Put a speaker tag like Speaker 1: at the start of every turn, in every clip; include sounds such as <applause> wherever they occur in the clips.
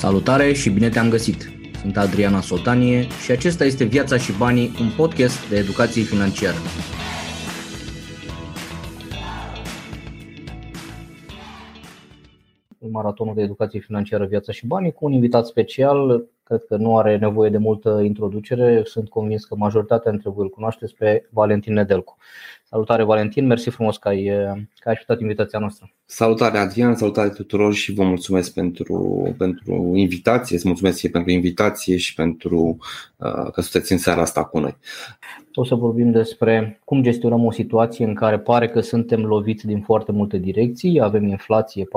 Speaker 1: Salutare și bine te-am găsit! Sunt Adriana Sotanie și acesta este Viața și Banii, un podcast de educație financiară. Maratonul de educație financiară Viața și Banii cu un invitat special, cred că nu are nevoie de multă introducere, sunt convins că majoritatea dintre voi îl cunoașteți pe Valentin Nedelcu. Salutare Valentin, mersi frumos că ai, că ai acceptat invitația noastră.
Speaker 2: Salutare Adrian, salutare tuturor și vă mulțumesc pentru, pentru invitație, îți mulțumesc și pentru invitație și pentru uh, că sunteți în seara asta cu noi.
Speaker 1: O să vorbim despre cum gestionăm o situație în care pare că suntem loviți din foarte multe direcții, avem inflație 14%,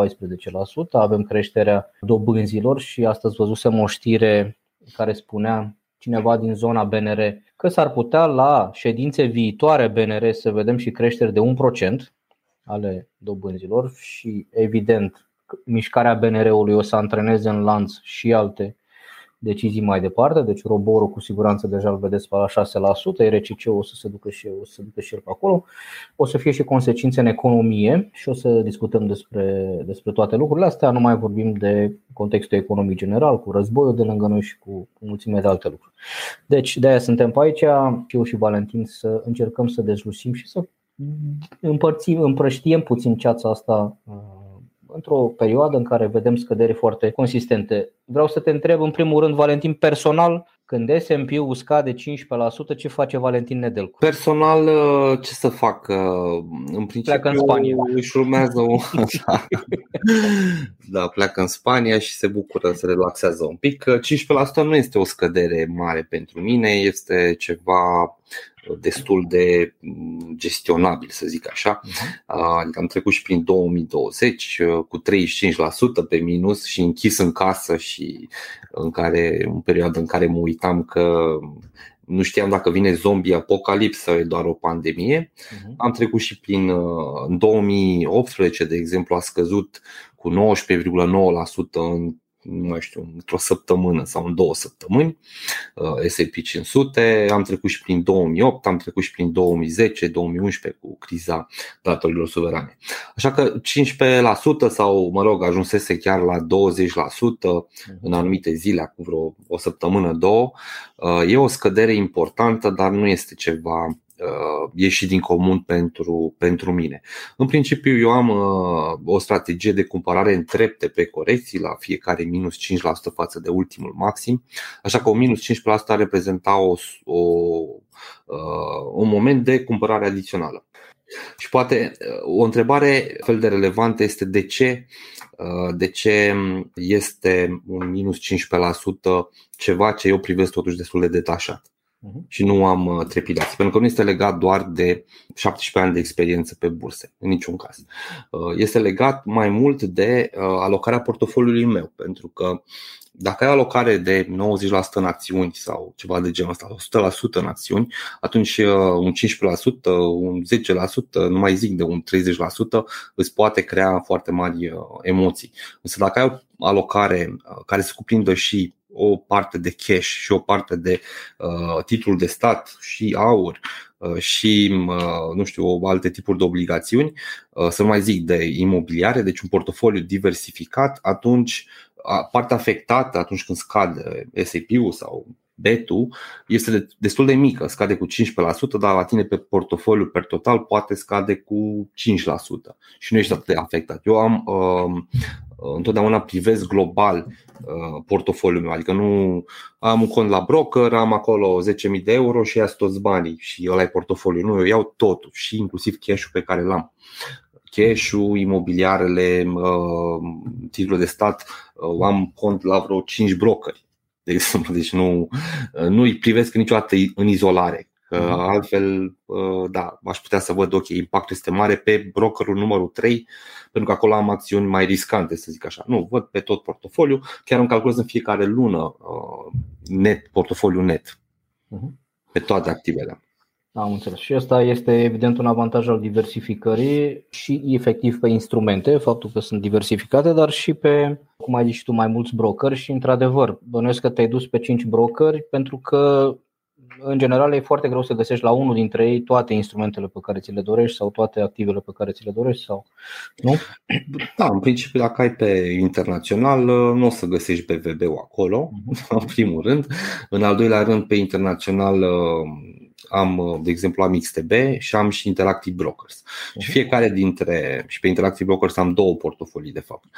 Speaker 1: avem creșterea dobânzilor și astăzi văzusem o știre care spunea cineva din zona BNR că s-ar putea la ședințe viitoare BNR să vedem și creșteri de 1% ale dobânzilor și evident mișcarea BNR-ului o să antreneze în lanț și alte decizii mai departe, deci roborul cu siguranță deja îl vedeți pe la 6%, RCC o să se ducă și o să se ducă și el pe acolo. O să fie și consecințe în economie și o să discutăm despre, despre toate lucrurile astea, nu mai vorbim de contextul economic general, cu războiul de lângă noi și cu mulțime de alte lucruri. Deci de aia suntem pe aici, eu și Valentin să încercăm să dezlusim și să împărțim, împrăștiem puțin ceața asta într-o perioadă în care vedem scăderi foarte consistente. Vreau să te întreb în primul rând, Valentin, personal, când S&P-ul scade 15%, ce face Valentin Nedelcu?
Speaker 2: Personal, uh, ce să fac? În principiu
Speaker 1: pleacă în Spania.
Speaker 2: își urmează o... da. <laughs> da, pleacă în Spania și se bucură, se relaxează un pic. 15% nu este o scădere mare pentru mine, este ceva destul de mm, gestionabil, să zic așa. Mhm. Adică am trecut și prin 2020 uh, cu 35% pe minus și închis în casă și în care în perioada în care mă uitam că nu știam dacă vine zombie apocalipsă sau e doar o pandemie. Uh-huh. Am trecut și prin uh, în 2018, de exemplu, a scăzut cu 19,9% în nu mai știu, într-o săptămână sau în două săptămâni, uh, S&P 500, am trecut și prin 2008, am trecut și prin 2010, 2011 cu criza datorilor suverane. Așa că 15% sau, mă rog, ajunsese chiar la 20% în anumite zile, acum vreo o săptămână, două, uh, e o scădere importantă, dar nu este ceva Uh, ieși din comun pentru, pentru mine. În principiu, eu am uh, o strategie de cumpărare în trepte pe corecții, la fiecare minus 5% față de ultimul maxim, așa că o minus 5% ar reprezenta o, o, uh, un moment de cumpărare adițională. Și poate o întrebare fel de relevantă este de ce, de ce este un minus 15% ceva ce eu privesc totuși destul de detașat. Mhm. și nu am uh, trepidații, pentru că nu este legat doar de 17 ani de experiență pe burse, în niciun caz. Uh, este legat mai mult de uh, alocarea portofoliului meu, pentru că dacă ai alocare de 90% în acțiuni sau ceva de genul ăsta, 100% în acțiuni, atunci un 15%, un 10%, nu mai zic de un 30%, îți poate crea foarte mari emoții. Însă dacă ai o alocare care se cuprindă și o parte de cash și o parte de uh, titlul de stat și aur uh, și uh, nu știu, alte tipuri de obligațiuni, uh, să nu mai zic de imobiliare, deci un portofoliu diversificat, atunci partea afectată atunci când scade SAP-ul sau betul este destul de mică, scade cu 15%, dar la tine pe portofoliu per total poate scade cu 5% și nu ești atât de afectat. Eu am uh, întotdeauna privesc global uh, portofoliul meu, adică nu am un cont la broker, am acolo 10.000 de euro și ia toți banii. Și ăla e portofoliul. Nu, eu iau totul și inclusiv cash-ul pe care l-am. Cash-ul, imobiliarele, uh, titlul de stat, uh, am cont la vreo 5 brokeri de exemplu, deci nu, nu îi privesc niciodată în izolare. Că mhm. altfel, uh, da, aș putea să văd, ok, impactul este mare pe brokerul numărul 3, pentru că acolo am acțiuni mai riscante, să zic așa. Nu, văd pe tot portofoliu, chiar îmi calculez în fiecare lună uh, net, portofoliu net, mhm. pe toate activele.
Speaker 1: Am înțeles. Și asta este evident un avantaj al diversificării și efectiv pe instrumente, faptul că sunt diversificate, dar și pe, cum ai zis și tu, mai mulți brokeri și într-adevăr, bănuiesc că te-ai dus pe 5 brokeri pentru că în general e foarte greu să găsești la unul dintre ei toate instrumentele pe care ți le dorești sau toate activele pe care ți le dorești sau nu?
Speaker 2: Da, în principiu dacă ai pe internațional nu o să găsești BVB-ul acolo, uh-huh. în primul rând. În al doilea rând pe internațional am, de exemplu, am XTB și am și Interactive Brokers. Uh-huh. Și fiecare dintre, și pe Interactive Brokers am două portofolii de fapt.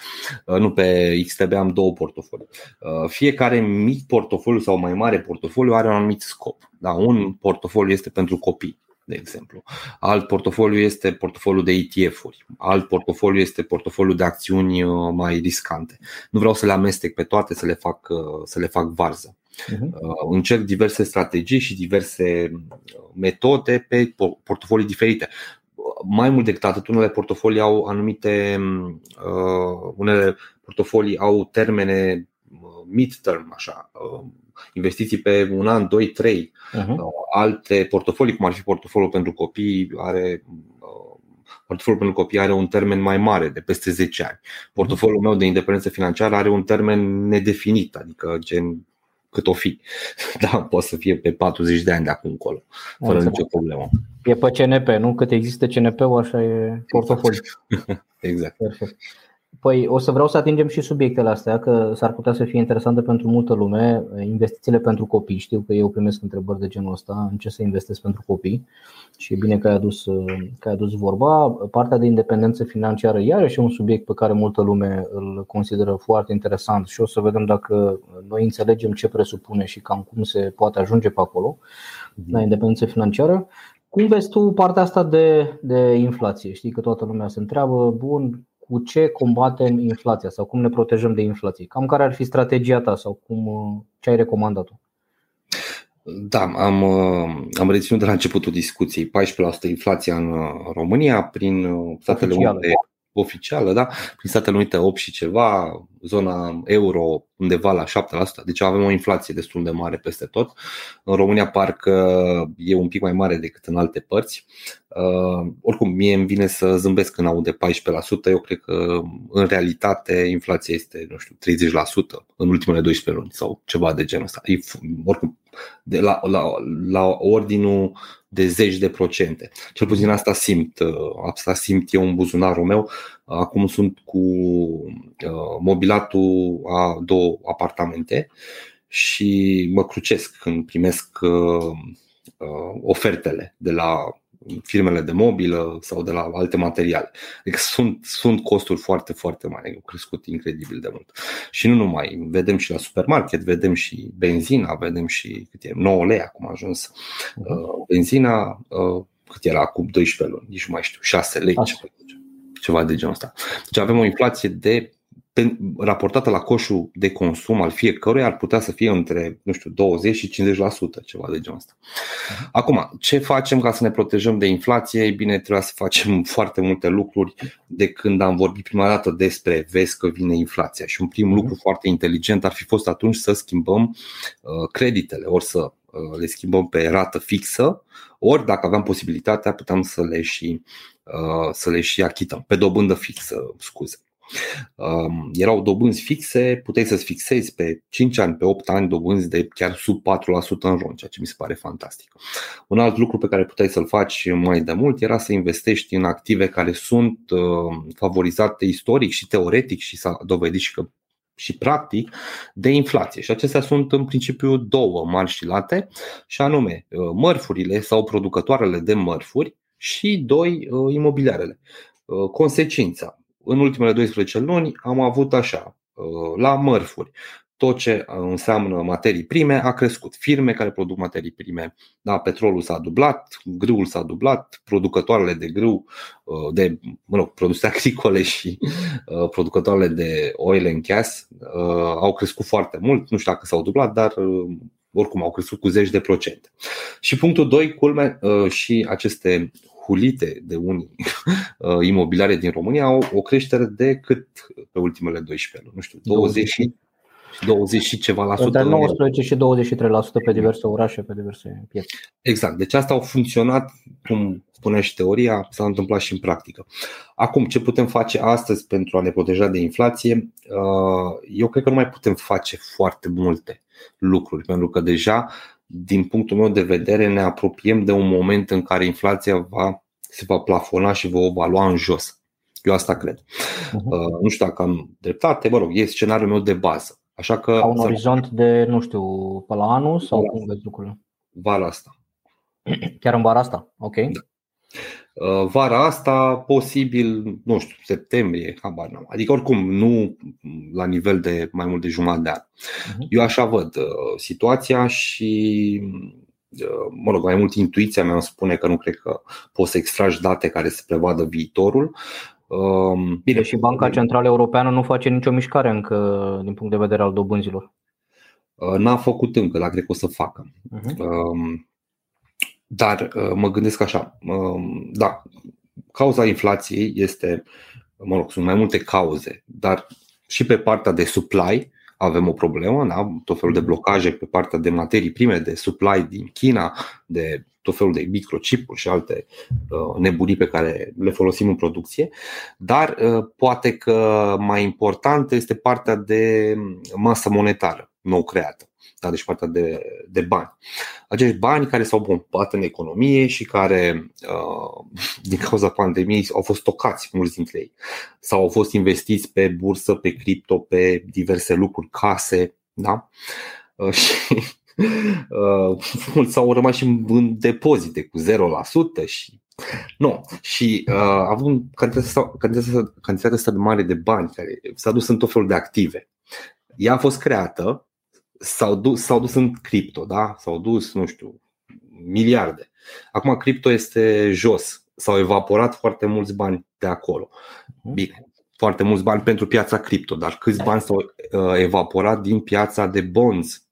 Speaker 2: Uh, nu pe XTB am două portofolii. Uh, fiecare mic portofoliu sau mai mare portofoliu are un anumit scop. Da, un portofoliu este pentru copii de exemplu. Alt portofoliu este portofoliul de ETF-uri, alt portofoliu este portofoliul de acțiuni uh, mai riscante. Nu vreau să le amestec pe toate, să le fac, să le fac varză. Uh-huh. Încerc diverse strategii și diverse uh, metode pe portofolii diferite. Mai mult decât atât, unele portofolii au anumite, uh, unele portofolii au termene mid-term, așa, investiții pe un an, doi, trei. Uh-huh. Alte portofolii, cum ar fi portofoliul pentru copii, are portofoliul pentru copii are un termen mai mare, de peste 10 ani. Portofoliul meu de independență financiară are un termen nedefinit, adică gen cât o fi. <laughs> Da, poate să fie pe 40 de ani de acum încolo, fără nicio problemă.
Speaker 1: E pe CNP, nu? Cât există CNP-ul, așa e portofoliu. <laughs>
Speaker 2: Exact. Perfect.
Speaker 1: Păi o să vreau să atingem și subiectele astea, că s-ar putea să fie interesante pentru multă lume. Investițiile pentru copii, știu că eu primesc întrebări de genul ăsta, în ce să investesc pentru copii și e bine că ai adus, că ai adus vorba. Partea de independență financiară iarăși e un subiect pe care multă lume îl consideră foarte interesant și o să vedem dacă noi înțelegem ce presupune și cam cum se poate ajunge pe acolo la independență financiară. Cum vezi tu partea asta de, de inflație? Știi că toată lumea se întreabă, bun, cu ce combatem inflația sau cum ne protejăm de inflație? Cam care ar fi strategia ta sau cum, ce ai recomandat-o?
Speaker 2: Da, am, am reținut de la începutul discuției 14% inflația în România prin Statele Unite oficială, da? prin Statele Unite 8 și ceva, zona euro undeva la 7%, deci avem o inflație destul de mare peste tot. În România parcă e un pic mai mare decât în alte părți. Uh, oricum, mie îmi vine să zâmbesc când aud de 14%, eu cred că în realitate inflația este, nu știu, 30% în ultimele 12 luni sau ceva de genul ăsta. E, oricum, de la, la, la ordinul de zeci de procente. Cel puțin asta simt, uh, asta simt eu în buzunarul meu. Acum sunt cu uh, mobilatul a două apartamente și mă crucesc când primesc uh, ofertele de la firmele de mobilă sau de la alte materiale. Adică sunt, sunt costuri foarte, foarte mari, au crescut incredibil de mult. Și nu numai, vedem și la supermarket, vedem și benzina, vedem și cât e, 9 lei acum a ajuns. Uh, benzina, uh, cât era acum 12 luni, nici nu mai știu, 6 lei, ceva, ceva de genul ăsta. Deci avem o inflație de raportată la coșul de consum al fiecăruia ar putea să fie între, nu știu, 20 și 50%, ceva de genul ăsta. Acum, ce facem ca să ne protejăm de inflație? Ei bine, trebuie să facem <laughs> foarte multe lucruri de când am vorbit prima dată despre vezi că vine inflația. Și un prim lucru mhm. foarte inteligent ar fi fost atunci să schimbăm uh, creditele, ori să uh, le schimbăm pe rată fixă, ori dacă aveam posibilitatea puteam să le și, uh, să le și achităm, pe dobândă fixă, scuze. Um, erau dobânzi fixe, puteai să-ți fixezi pe 5 ani, pe 8 ani dobânzi de chiar sub 4% în ron, ceea ce mi se pare fantastic. Un alt lucru pe care puteai să-l faci mai de mult era să investești în active care sunt uh, favorizate istoric și teoretic și s-a dovedit și că și practic de inflație. Și acestea sunt în principiu două mari și late, și anume uh, mărfurile sau producătoarele de mărfuri și doi uh, imobiliarele. Consecința în ultimele 12 luni am avut așa, uh, la mărfuri, tot ce înseamnă materii prime a crescut. Firme care produc materii prime, da, petrolul s-a dublat, grâul s-a dublat, producătoarele de grâu, uh, de mă rog, produse <laughs> agricole și uh, producătoarele de oil and gas au crescut foarte mult. Nu știu dacă s-au dublat, dar oricum au crescut cu zeci de procente. Și punctul 2, culme, și aceste hulite de unii <laughs> uh, imobiliare din România au o creștere de cât pe ultimele 12 luni, nu știu, 20 20 și ceva la
Speaker 1: sută. Între 19 și 23% pe diverse orașe, pe diverse piețe.
Speaker 2: Exact. Deci asta au funcționat, cum spunea și teoria, s-a întâmplat și în practică. Acum, ce putem face astăzi pentru a ne proteja de inflație? Uh, eu cred că nu mai putem face foarte multe lucruri, pentru că deja, din punctul meu de vedere, ne apropiem de un moment în care inflația va, se va plafona și va valua în jos. Eu asta cred. Uh-huh. Nu știu dacă am dreptate, mă rog, e scenariul meu de bază. Așa că
Speaker 1: Ca un orizont de, nu știu, pe la anul sau vara cum vezi lucrurile?
Speaker 2: Vara asta.
Speaker 1: Chiar în vara asta, ok. Da.
Speaker 2: Uh, vara asta, posibil, nu știu, septembrie, habar n-am. Adică oricum, nu la nivel de mai mult de jumătate de an. Uh-huh. Eu așa văd uh, situația și uh, mă rog, mai mult intuiția mea îmi spune că nu cred că poți să extragi date care să prevadă viitorul.
Speaker 1: Um, bine, și Banca Centrală Europeană nu face nicio mișcare încă din punct de vedere al dobânzilor.
Speaker 2: N-a făcut încă, dar cred că o să facă. Uh-huh. Dar uh, mă gândesc așa, um, da, cauza inflației este, mă rog, sunt mai multe cauze, dar și pe partea de supply avem o problemă, da? tot felul de blocaje pe partea de materii prime, de supply din China, de tot felul de microchipuri și alte uh, nebunii pe care le folosim în producție, dar uh, poate că mai importantă este partea de masă monetară nou creată da, deci partea de, de bani. Acești bani care s-au pompat în economie și care, uh, din cauza pandemiei, au fost tocați mulți dintre ei sau au fost investiți pe bursă, pe cripto, pe diverse lucruri, case, da? Uh, <laughs> și uh, mulți s-au rămas și în depozite cu 0% și nu. Și uh, având cantitatea, cantitatea, cantitatea asta de mare de bani care s-a dus în tot felul de active. Ea a fost creată s-au dus, s-au dus în cripto, da? S-au dus, nu știu, miliarde. Acum cripto este jos. S-au evaporat foarte mulți bani de acolo. Mhm. Bine, foarte mulți bani pentru piața cripto, dar câți bani s-au uh, evaporat din piața de bonds,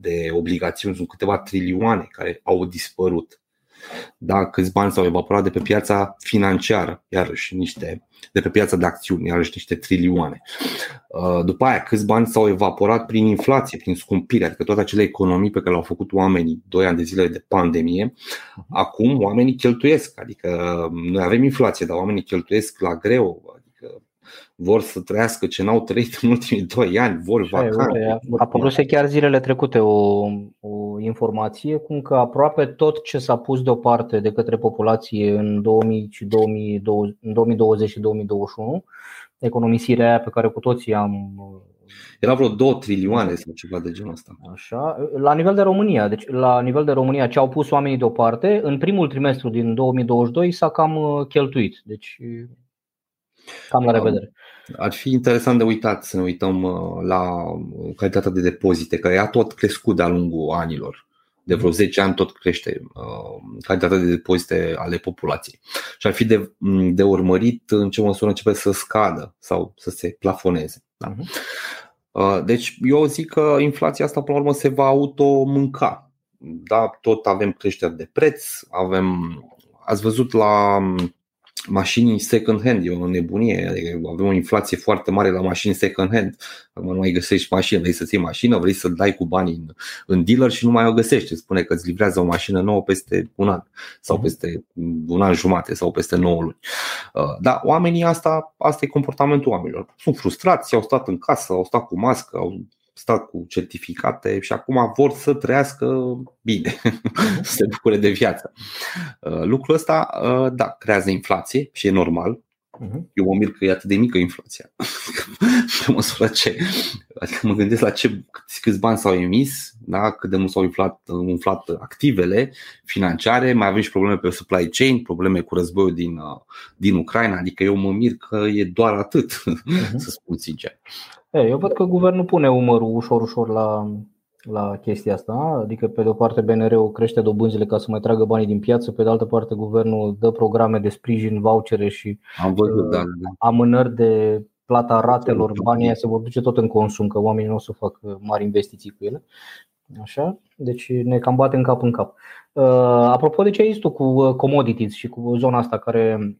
Speaker 2: de obligațiuni, sunt câteva trilioane care au dispărut da, câți bani s-au evaporat de pe piața financiară, iarăși niște, de pe piața de acțiuni, iarăși niște trilioane. Uh, după aia, câți bani s-au evaporat prin inflație, prin scumpire, adică toate acele economii pe care le-au făcut oamenii doi ani de zile de pandemie, acum oamenii cheltuiesc, adică noi avem inflație, dar oamenii cheltuiesc la greu, vor să trăiască ce n-au trăit în ultimii doi ani, vor vacanțe. A
Speaker 1: apărut chiar zilele trecute o, o informație cum că aproape tot ce s-a pus deoparte de către populație în 2020, 2020 și 2021, economisirea aia pe care cu toții am
Speaker 2: era vreo 2 trilioane sau ceva de genul ăsta.
Speaker 1: Așa, la nivel de România, deci la nivel de România ce au pus oamenii deoparte, în primul trimestru din 2022 s-a cam uh, cheltuit. Deci cam la revedere.
Speaker 2: Ar fi interesant de uitat să ne uităm uh, la calitatea de depozite, că ea tot crescut de-a lungul anilor. De vreo 10 ani tot crește uh, calitatea de depozite ale populației. Și ar fi de, mm, de urmărit în ce măsură începe să scadă sau să se plafoneze. Da? Mhm. Uh, deci eu zic că inflația asta până la urmă se va auto-mânca. Da, tot avem creșteri de preț, avem Ați văzut la mașini second hand, e o nebunie, adică avem o inflație foarte mare la mașini second hand. Acum nu mai găsești mașină, vrei să-ți iei mașină, vrei să dai cu banii în, în dealer și nu mai o găsești. Spune că îți livrează o mașină nouă peste un an sau mhm. peste un an jumate sau peste 9 luni. Uh, da, oamenii asta, asta e comportamentul oamenilor. Sunt frustrați, au stat în casă, au stat cu mască, au stat cu certificate și acum vor să trăiască bine, <laughs> să se bucure de viață. Uh, lucrul ăsta, uh, da, creează inflație și e normal. Mhm. Eu mă mir că e atât de mică inflația. <laughs> Pe măsură ce. Adică mă gândesc la ce, câți bani s-au emis, da? cât de mult s-au umflat, umflat activele financiare, mai avem și probleme pe supply chain, probleme cu războiul din, uh, din Ucraina, adică eu mă mir că e doar atât, uh-huh. <laughs> să spun sincer.
Speaker 1: Eu văd că guvernul pune umărul ușor, ușor la, la chestia asta, adică pe de o parte BNR-ul crește dobânzile ca să mai tragă banii din piață, pe de altă parte guvernul dă programe de sprijin, vouchere și
Speaker 2: Am văzut, uh, da, da.
Speaker 1: amânări de plata ratelor, banii se vor duce tot în consum, că oamenii nu o să fac mari investiții cu ele. Așa? Deci ne cam bate în cap în cap. Uh, apropo de ce ai zis tu cu uh, commodities și cu zona asta care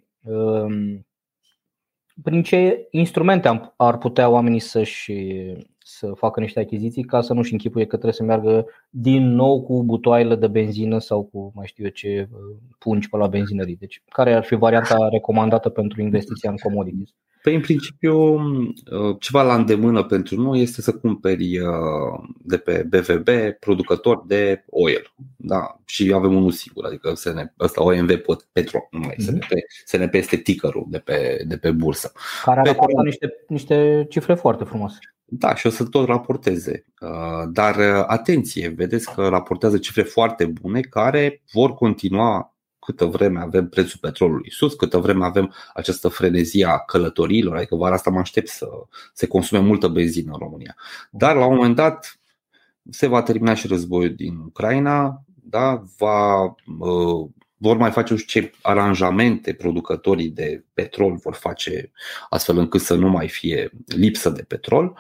Speaker 1: prin ce instrumente ar putea oamenii să-și, să facă niște achiziții ca să nu-și închipuie că trebuie să meargă din nou cu butoaile de benzină sau cu mai știu eu ce pungi pe la benzinării. Deci care ar fi varianta recomandată pentru investiția în commodities?
Speaker 2: Păi, în principiu, ceva la îndemână pentru noi este să cumperi de pe BVB producători de oil. Da? Și avem unul singur, adică SNP, ăsta OMV Petro, nu mai SNP, SNP este tickerul de pe, de pe bursă.
Speaker 1: Care a raportat niște, niște cifre foarte frumoase.
Speaker 2: Da, și o să tot raporteze. Dar atenție, vedeți că raportează cifre foarte bune care vor continua câtă vreme avem prețul petrolului sus, câtă vreme avem această frenezie a călătorilor, adică vara asta mă aștept să se consume multă benzină în România. Dar la un moment dat se va termina și războiul din Ucraina, da? va, uh, vor mai face ce aranjamente producătorii de petrol vor face astfel încât să nu mai fie lipsă de petrol.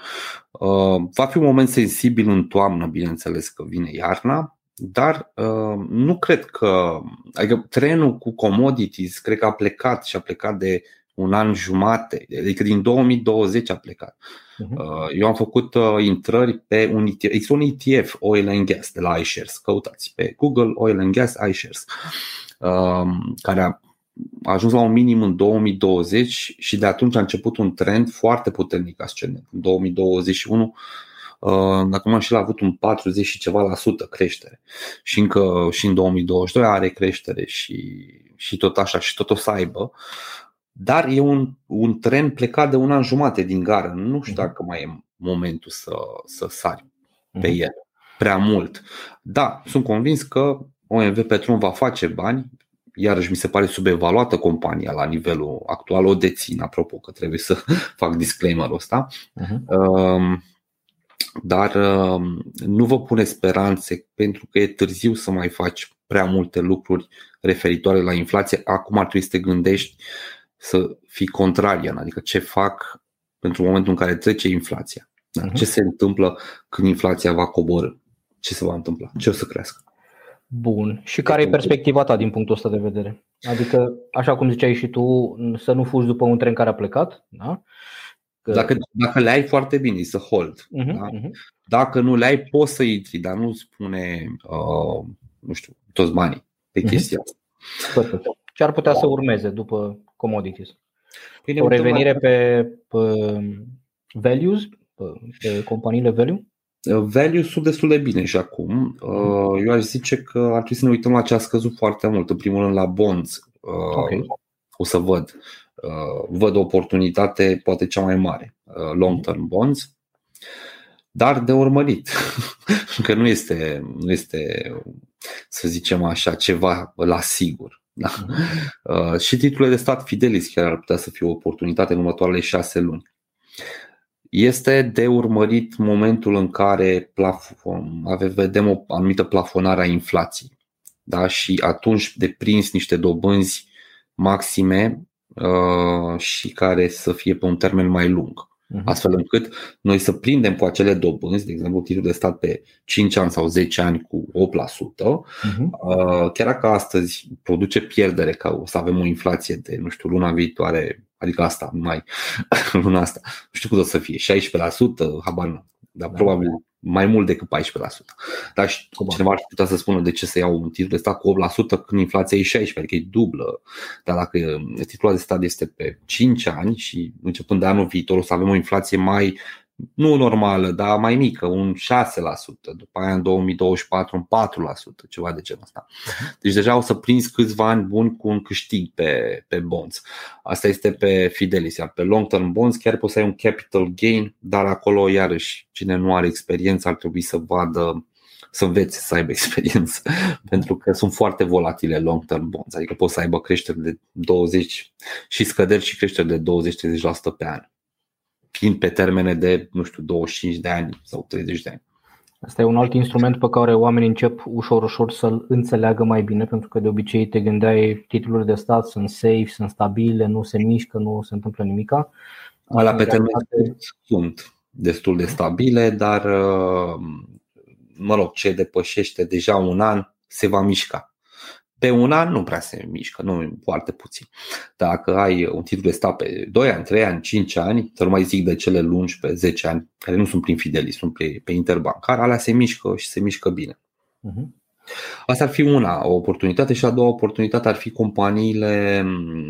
Speaker 2: Uh, va fi un moment sensibil în toamnă, bineînțeles că vine iarna, dar uh, nu cred că. Adică trenul cu commodities cred că a plecat și a plecat de un an jumate, adică din 2020 a plecat. Uh-huh. Uh, eu am făcut uh, intrări pe un ETF, există un ETF Oil and Gas de la iShares, căutați pe Google Oil and Gas iShares, uh, care a ajuns la un minim în 2020 și de atunci a început un trend foarte puternic ascendent. În 2021 Uh, acum și l-a avut un 40 și ceva la sută creștere și încă și în 2022 are creștere și, și tot așa și tot o să aibă. Dar e un, un tren plecat de un an jumate din gară. Nu știu mhm. dacă mai e momentul să, să sari pe mhm. el prea mult. Da, sunt convins că OMV Petrom va face bani, iarăși mi se pare subevaluată compania la nivelul actual, o dețin, apropo că trebuie să <laughs> fac disclaimerul ăsta. Uh-huh dar um, nu vă pune speranțe pentru că e târziu să mai faci prea multe lucruri referitoare la inflație. Acum ar trebui să te gândești să fii contrarian, adică ce fac pentru momentul în care trece inflația. Uh-huh. Ce se întâmplă când inflația va coborâ? Ce se va întâmpla? Ce o să crească?
Speaker 1: Bun. Și care e perspectiva ta din punctul ăsta de vedere? Adică, așa cum ziceai și tu, să nu fugi după un tren care a plecat, da?
Speaker 2: Că... Dacă, dacă le ai foarte bine, să hold. Uh-huh, da? uh-huh. Dacă nu le ai, poți să intri, dar nu spune, uh, nu știu, toți banii pe uh-huh. chestia asta.
Speaker 1: Perfect. Ce ar putea da. să urmeze după commodities? Bine, o revenire pe, pe values, pe, pe companiile value?
Speaker 2: Uh, value sunt destul de bine și acum. Uh, eu aș zice că ar trebui să ne uităm la ce a scăzut foarte mult. În primul rând la bonds. Uh, okay. O să văd. Uh, văd o oportunitate poate cea mai mare, uh, long-term bonds, dar de urmărit, <laughs> că nu este, nu este, să zicem așa, ceva la sigur. Da. Uh, și titlurile de stat Fidelis chiar ar putea să fie o oportunitate în următoarele șase luni. Este de urmărit momentul în care plafon, vedem o anumită plafonare a inflației da? și atunci de prins niște dobânzi maxime Uh, și care să fie pe un termen mai lung. Uh-huh. Astfel încât noi să prindem cu acele dobânzi, de exemplu, titlul de stat pe 5 ani sau 10 ani cu 8%, uh-huh. Mhm. Uh, chiar dacă astăzi produce pierdere, că o să avem o inflație de, nu știu, luna viitoare, adică asta, mai <laughs> luna asta, nu știu cât o să fie, 16%, habar nu, dar da. probabil mai mult decât 14%. Dar și cineva ar putea să spună de ce să iau un titlu de stat cu 8% când inflația e 16%, adică e dublă. Dar dacă titlul de stat este pe 5 ani și începând de anul viitor o să avem o inflație mai nu normală, dar mai mică, un 6%, după aia în 2024 un 4%, ceva de genul ăsta. Deci deja o să prinzi câțiva ani buni cu un câștig pe, pe bonds. Asta este pe Fidelis, iar pe long term bonds chiar poți să ai un capital gain, dar acolo iarăși cine nu are experiență ar trebui să vadă să învețe să aibă <laughs> experiență, pentru că sunt foarte volatile long term bonds, adică poți să aibă creșteri de 20 și scăderi și creșteri de 20-30% pe an fiind pe termene de, nu știu, 25 de ani sau 30 de ani.
Speaker 1: Asta e un alt instrument pe care oamenii încep ușor, ușor să-l înțeleagă mai bine, pentru că de obicei te gândeai titlurile de stat sunt safe, sunt stabile, nu se mișcă, nu se întâmplă nimica.
Speaker 2: La pe termen sunt destul de stabile, dar uh, mă rog, ce depășește deja un an se va mișca. Pe un an nu prea se mișcă, nu foarte puțin. Dacă ai un titlu de stat pe 2 ani, 3 ani, 5 ani, să nu mai zic de cele lungi pe 10 ani, care nu sunt prin fidelii, sunt pe, pe interbancar, alea se mișcă și se mișcă bine. Uh-huh. Asta ar fi una, o oportunitate și a doua oportunitate ar fi companiile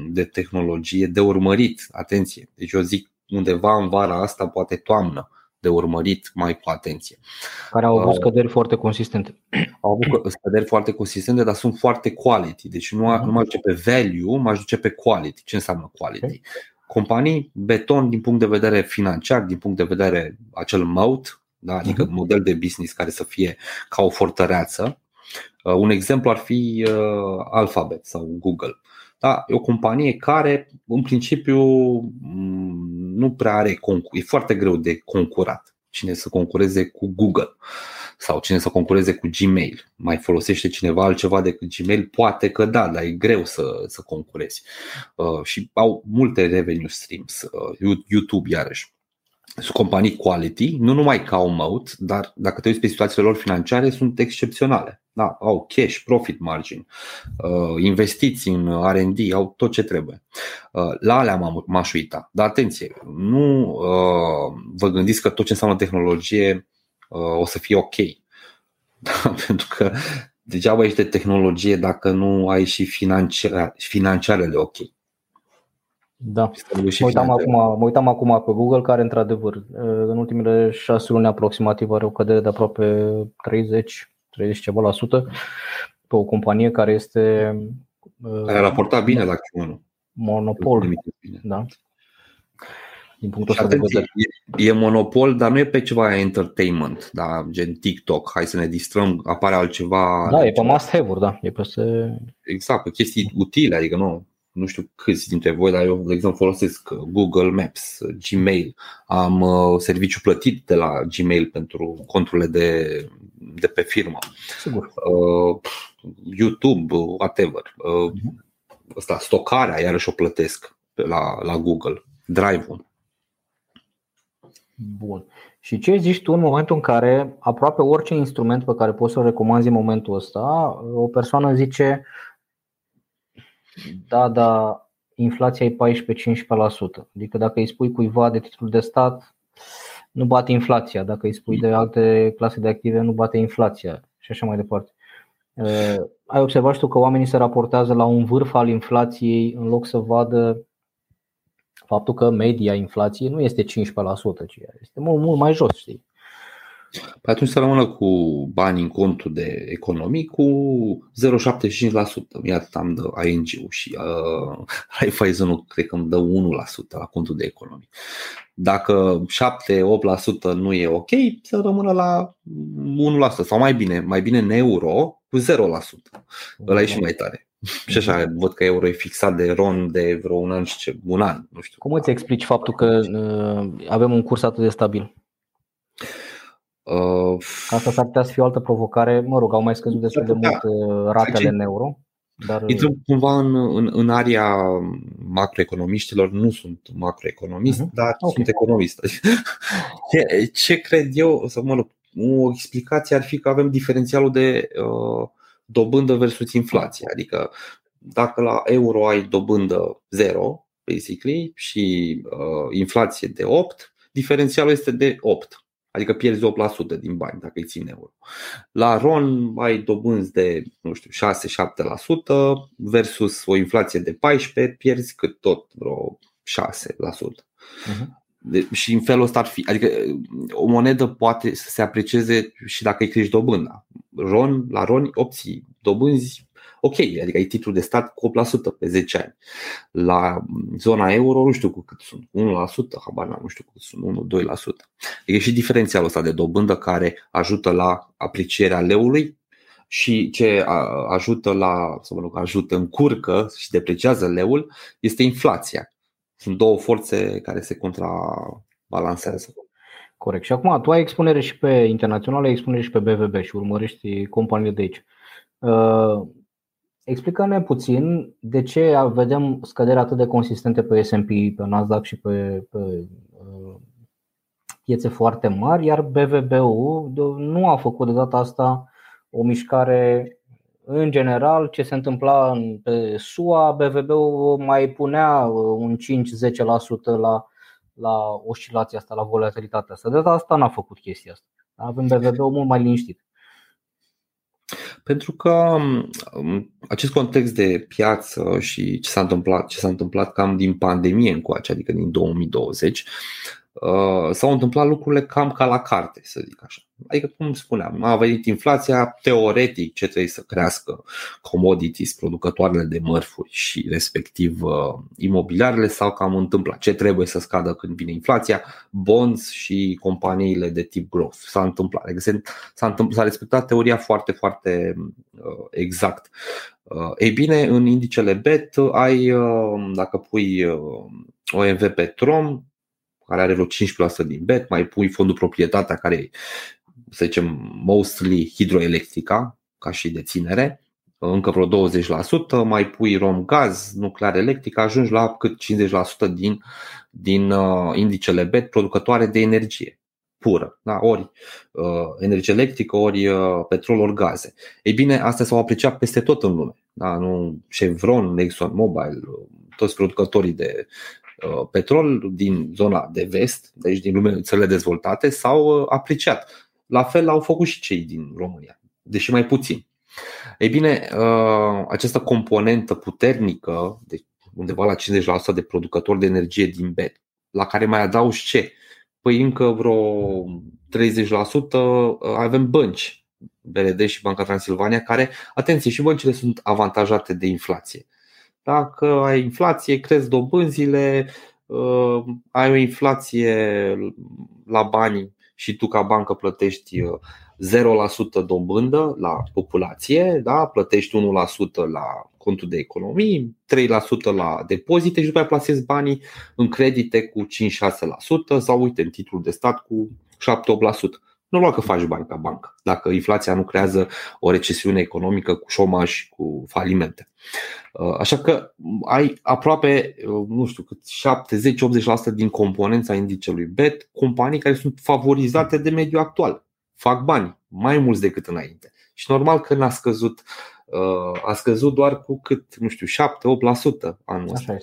Speaker 2: de tehnologie de urmărit. Atenție, deci eu zic undeva în vara asta, poate toamnă, de urmărit mai cu atenție.
Speaker 1: Care au avut uh, scăderi uh, foarte consistente. <clears throat>
Speaker 2: Au avut scăderi foarte consistente, dar sunt foarte quality. Deci nu, uh-huh. nu mă duce pe value, mă duce pe quality. Ce înseamnă quality? Okay. Companii beton din punct de vedere financiar, din punct de vedere acel moat, da? adică uh-huh. model de business care să fie ca o fortăreață. Uh, un exemplu ar fi uh, Alphabet sau Google. Da? E o companie care, în principiu, nu prea are concur. E foarte greu de concurat. Cine să concureze cu Google sau cine să concureze cu Gmail. Mai folosește cineva altceva decât Gmail? Poate că da, dar e greu să, să concurezi. Uh, și au multe revenue streams. Uh, YouTube, iarăși sunt companii quality, nu numai ca un moat, dar dacă te uiți pe situațiile lor financiare, sunt excepționale. Da, au cash, profit margin, uh, investiții în R&D, au tot ce trebuie. Uh, la alea m-aș uita. Dar atenție, nu uh, vă gândiți că tot ce înseamnă tehnologie o să fie ok. <laughs> Da, pentru că degeaba ești de tehnologie dacă nu ai și financiarele ok.
Speaker 1: Da. Mă uitam, acum, mă uitam acum pe Google, care într-adevăr în ultimele șase luni aproximativ are o cădere de aproape 30, 30 ceva la sută pe o companie care este
Speaker 2: care a raportat bine la Q1.
Speaker 1: Monopol. Da.
Speaker 2: Din punctul ăsta de vedere. E, e monopol, dar nu e pe ceva entertainment, da, gen TikTok, hai să ne distrăm, apare altceva.
Speaker 1: Da, e pe must have da. E pe se...
Speaker 2: Exact, pe chestii utile, adică nu nu știu câți dintre voi, dar eu, de exemplu, folosesc Google Maps, Gmail. Am uh, serviciu plătit de la Gmail pentru conturile de, de pe firmă.
Speaker 1: Sigur.
Speaker 2: Uh, YouTube, whatever. Uh, uh-huh. Asta, stocarea, iarăși o plătesc la, la Google. Drive-ul.
Speaker 1: Bun. Și ce zici tu în momentul în care aproape orice instrument pe care poți să-l recomanzi în momentul ăsta, o persoană zice da, da, inflația e 14-15%. Adică dacă îi spui cuiva de titlul de stat, nu bate inflația. Dacă îi spui de alte clase de active, nu bate inflația și așa mai departe. Ai observat și tu că oamenii se raportează la un vârf al inflației în loc să vadă faptul că media inflației nu este 15%, ci este mult, mult mai jos. Știi?
Speaker 2: Păi atunci să rămână cu bani în contul de economii cu 0,75%. Iată am dă ING-ul și uh, Raiffeisen-ul cred că îmi dă 1% la contul de economii. Dacă 7-8% nu e ok, să rămână la 1% sau mai bine, mai bine în euro cu 0%. Ăla e și mai tare. Și așa, văd că euro e fixat de RON de vreo un an și ce, un an, nu știu.
Speaker 1: Cum îți explici faptul că uh, avem un curs atât de stabil? Uh, Asta s-ar putea să fie o altă provocare. Mă rog, au mai scăzut destul de mult uh, ratele în euro.
Speaker 2: Dar... Intrăm cumva în, în, în area macroeconomiștilor, nu sunt macroeconomist, uh-huh. dar okay. sunt economist. <laughs> ce, ce cred eu, să mă rog, o explicație ar fi că avem diferențialul de uh, dobândă versus inflație. Adică dacă la euro ai dobândă 0, basically, și uh, inflație de 8, diferențialul este de 8. Adică pierzi 8% din bani dacă îi țin euro. La RON ai dobânzi de, nu știu, 6-7% versus o inflație de 14, pierzi cât tot vreo 6%. Uh-huh. De, și în felul ăsta ar fi, adică o monedă poate să se aprecieze și dacă îi crești dobânda. RON, la RON obții dobânzi ok, adică ai titlul de stat cu 8% pe 10 ani. La zona euro nu știu cu cât sunt, 1%, habar n-am, nu știu cu cât sunt, 1-2%. E și diferențialul ăsta de dobândă care ajută la aprecierea leului și ce ajută la, să mă rog, ajută, încurcă și depreciază leul este inflația. Sunt două forțe care se contrabalansează.
Speaker 1: Corect. Și acum tu ai expunere și pe internațional, ai expunere și pe BVB și urmărești companiile de aici. Uh, Explică-ne puțin de ce vedem scăderi atât de consistente pe S&P, pe Nasdaq și pe, pe uh, piețe foarte mari, iar BVB-ul nu a făcut de data asta o mișcare în general, ce se întâmpla în pe SUA, BVB-ul mai punea un 5-10% la, la oscilația asta, la volatilitatea asta. De data asta n-a făcut chestia asta. Avem BVB-ul mult mai liniștit.
Speaker 2: Pentru că um, acest context de piață și ce s-a întâmplat, ce s-a întâmplat cam din pandemie încoace, adică din 2020, uh, s-au întâmplat lucrurile cam ca la carte, să zic așa. Adică, cum spuneam, a venit inflația, teoretic ce trebuie să crească commodities, producătoarele de mărfuri și respectiv uh, imobiliarele sau cam întâmplat. Ce trebuie să scadă când vine inflația? Bonds și companiile de tip growth. S-a întâmplat. Adică s-a, întâmplat, s-a respectat teoria foarte, foarte uh, exact. Uh, ei bine, în indicele BET ai, dacă pui OMV Petrom, care are vreo 15% din BET, mai pui fondul proprietatea care să zicem, mostly hidroelectrica, ca și deținere, încă vreo 20%, mai pui rom gaz, nuclear electric, ajungi la cât 50% din, din uh, indicele BET producătoare de energie pură, da? ori uh, energie electrică, ori uh, petrol, ori gaze. Ei bine, astea s-au apreciat peste tot în lume. Da? Nu Chevron, ExxonMobil, uh, toți producătorii de uh, petrol din zona de vest, deci din lume, țările dezvoltate, s-au uh, apreciat. La fel au făcut și cei din România, deși mai puțin. Ei bine, uh, această componentă puternică, de undeva la 50% de producători de energie din BET, la care mai adaugi ce? Păi încă vreo 30% uh, avem bănci, BRD și Banca Transilvania, care, atenție, și băncile sunt avantajate de inflație. Dacă ai inflație, crezi dobânzile, uh, ai o inflație la bani și tu ca bancă plătești 0% uh, dobândă la populație, da? plătești 1% la contul de economii, 3% la depozite și după aceea plasezi banii în credite cu 5-6% sau uite în titlul de stat cu 7-8%. Normal că faci bani ca bancă, dacă inflația nu creează o recesiune economică cu șomaj și cu falimente. Uh, așa că ai aproape, uh, nu știu cât, 70-80% din componența indicelui BET, companii care sunt favorizate de mediul actual. Fac bani, mai mulți decât înainte. Și normal că n-a scăzut, uh, a scăzut doar cu cât, nu știu, 7-8% anul ăsta.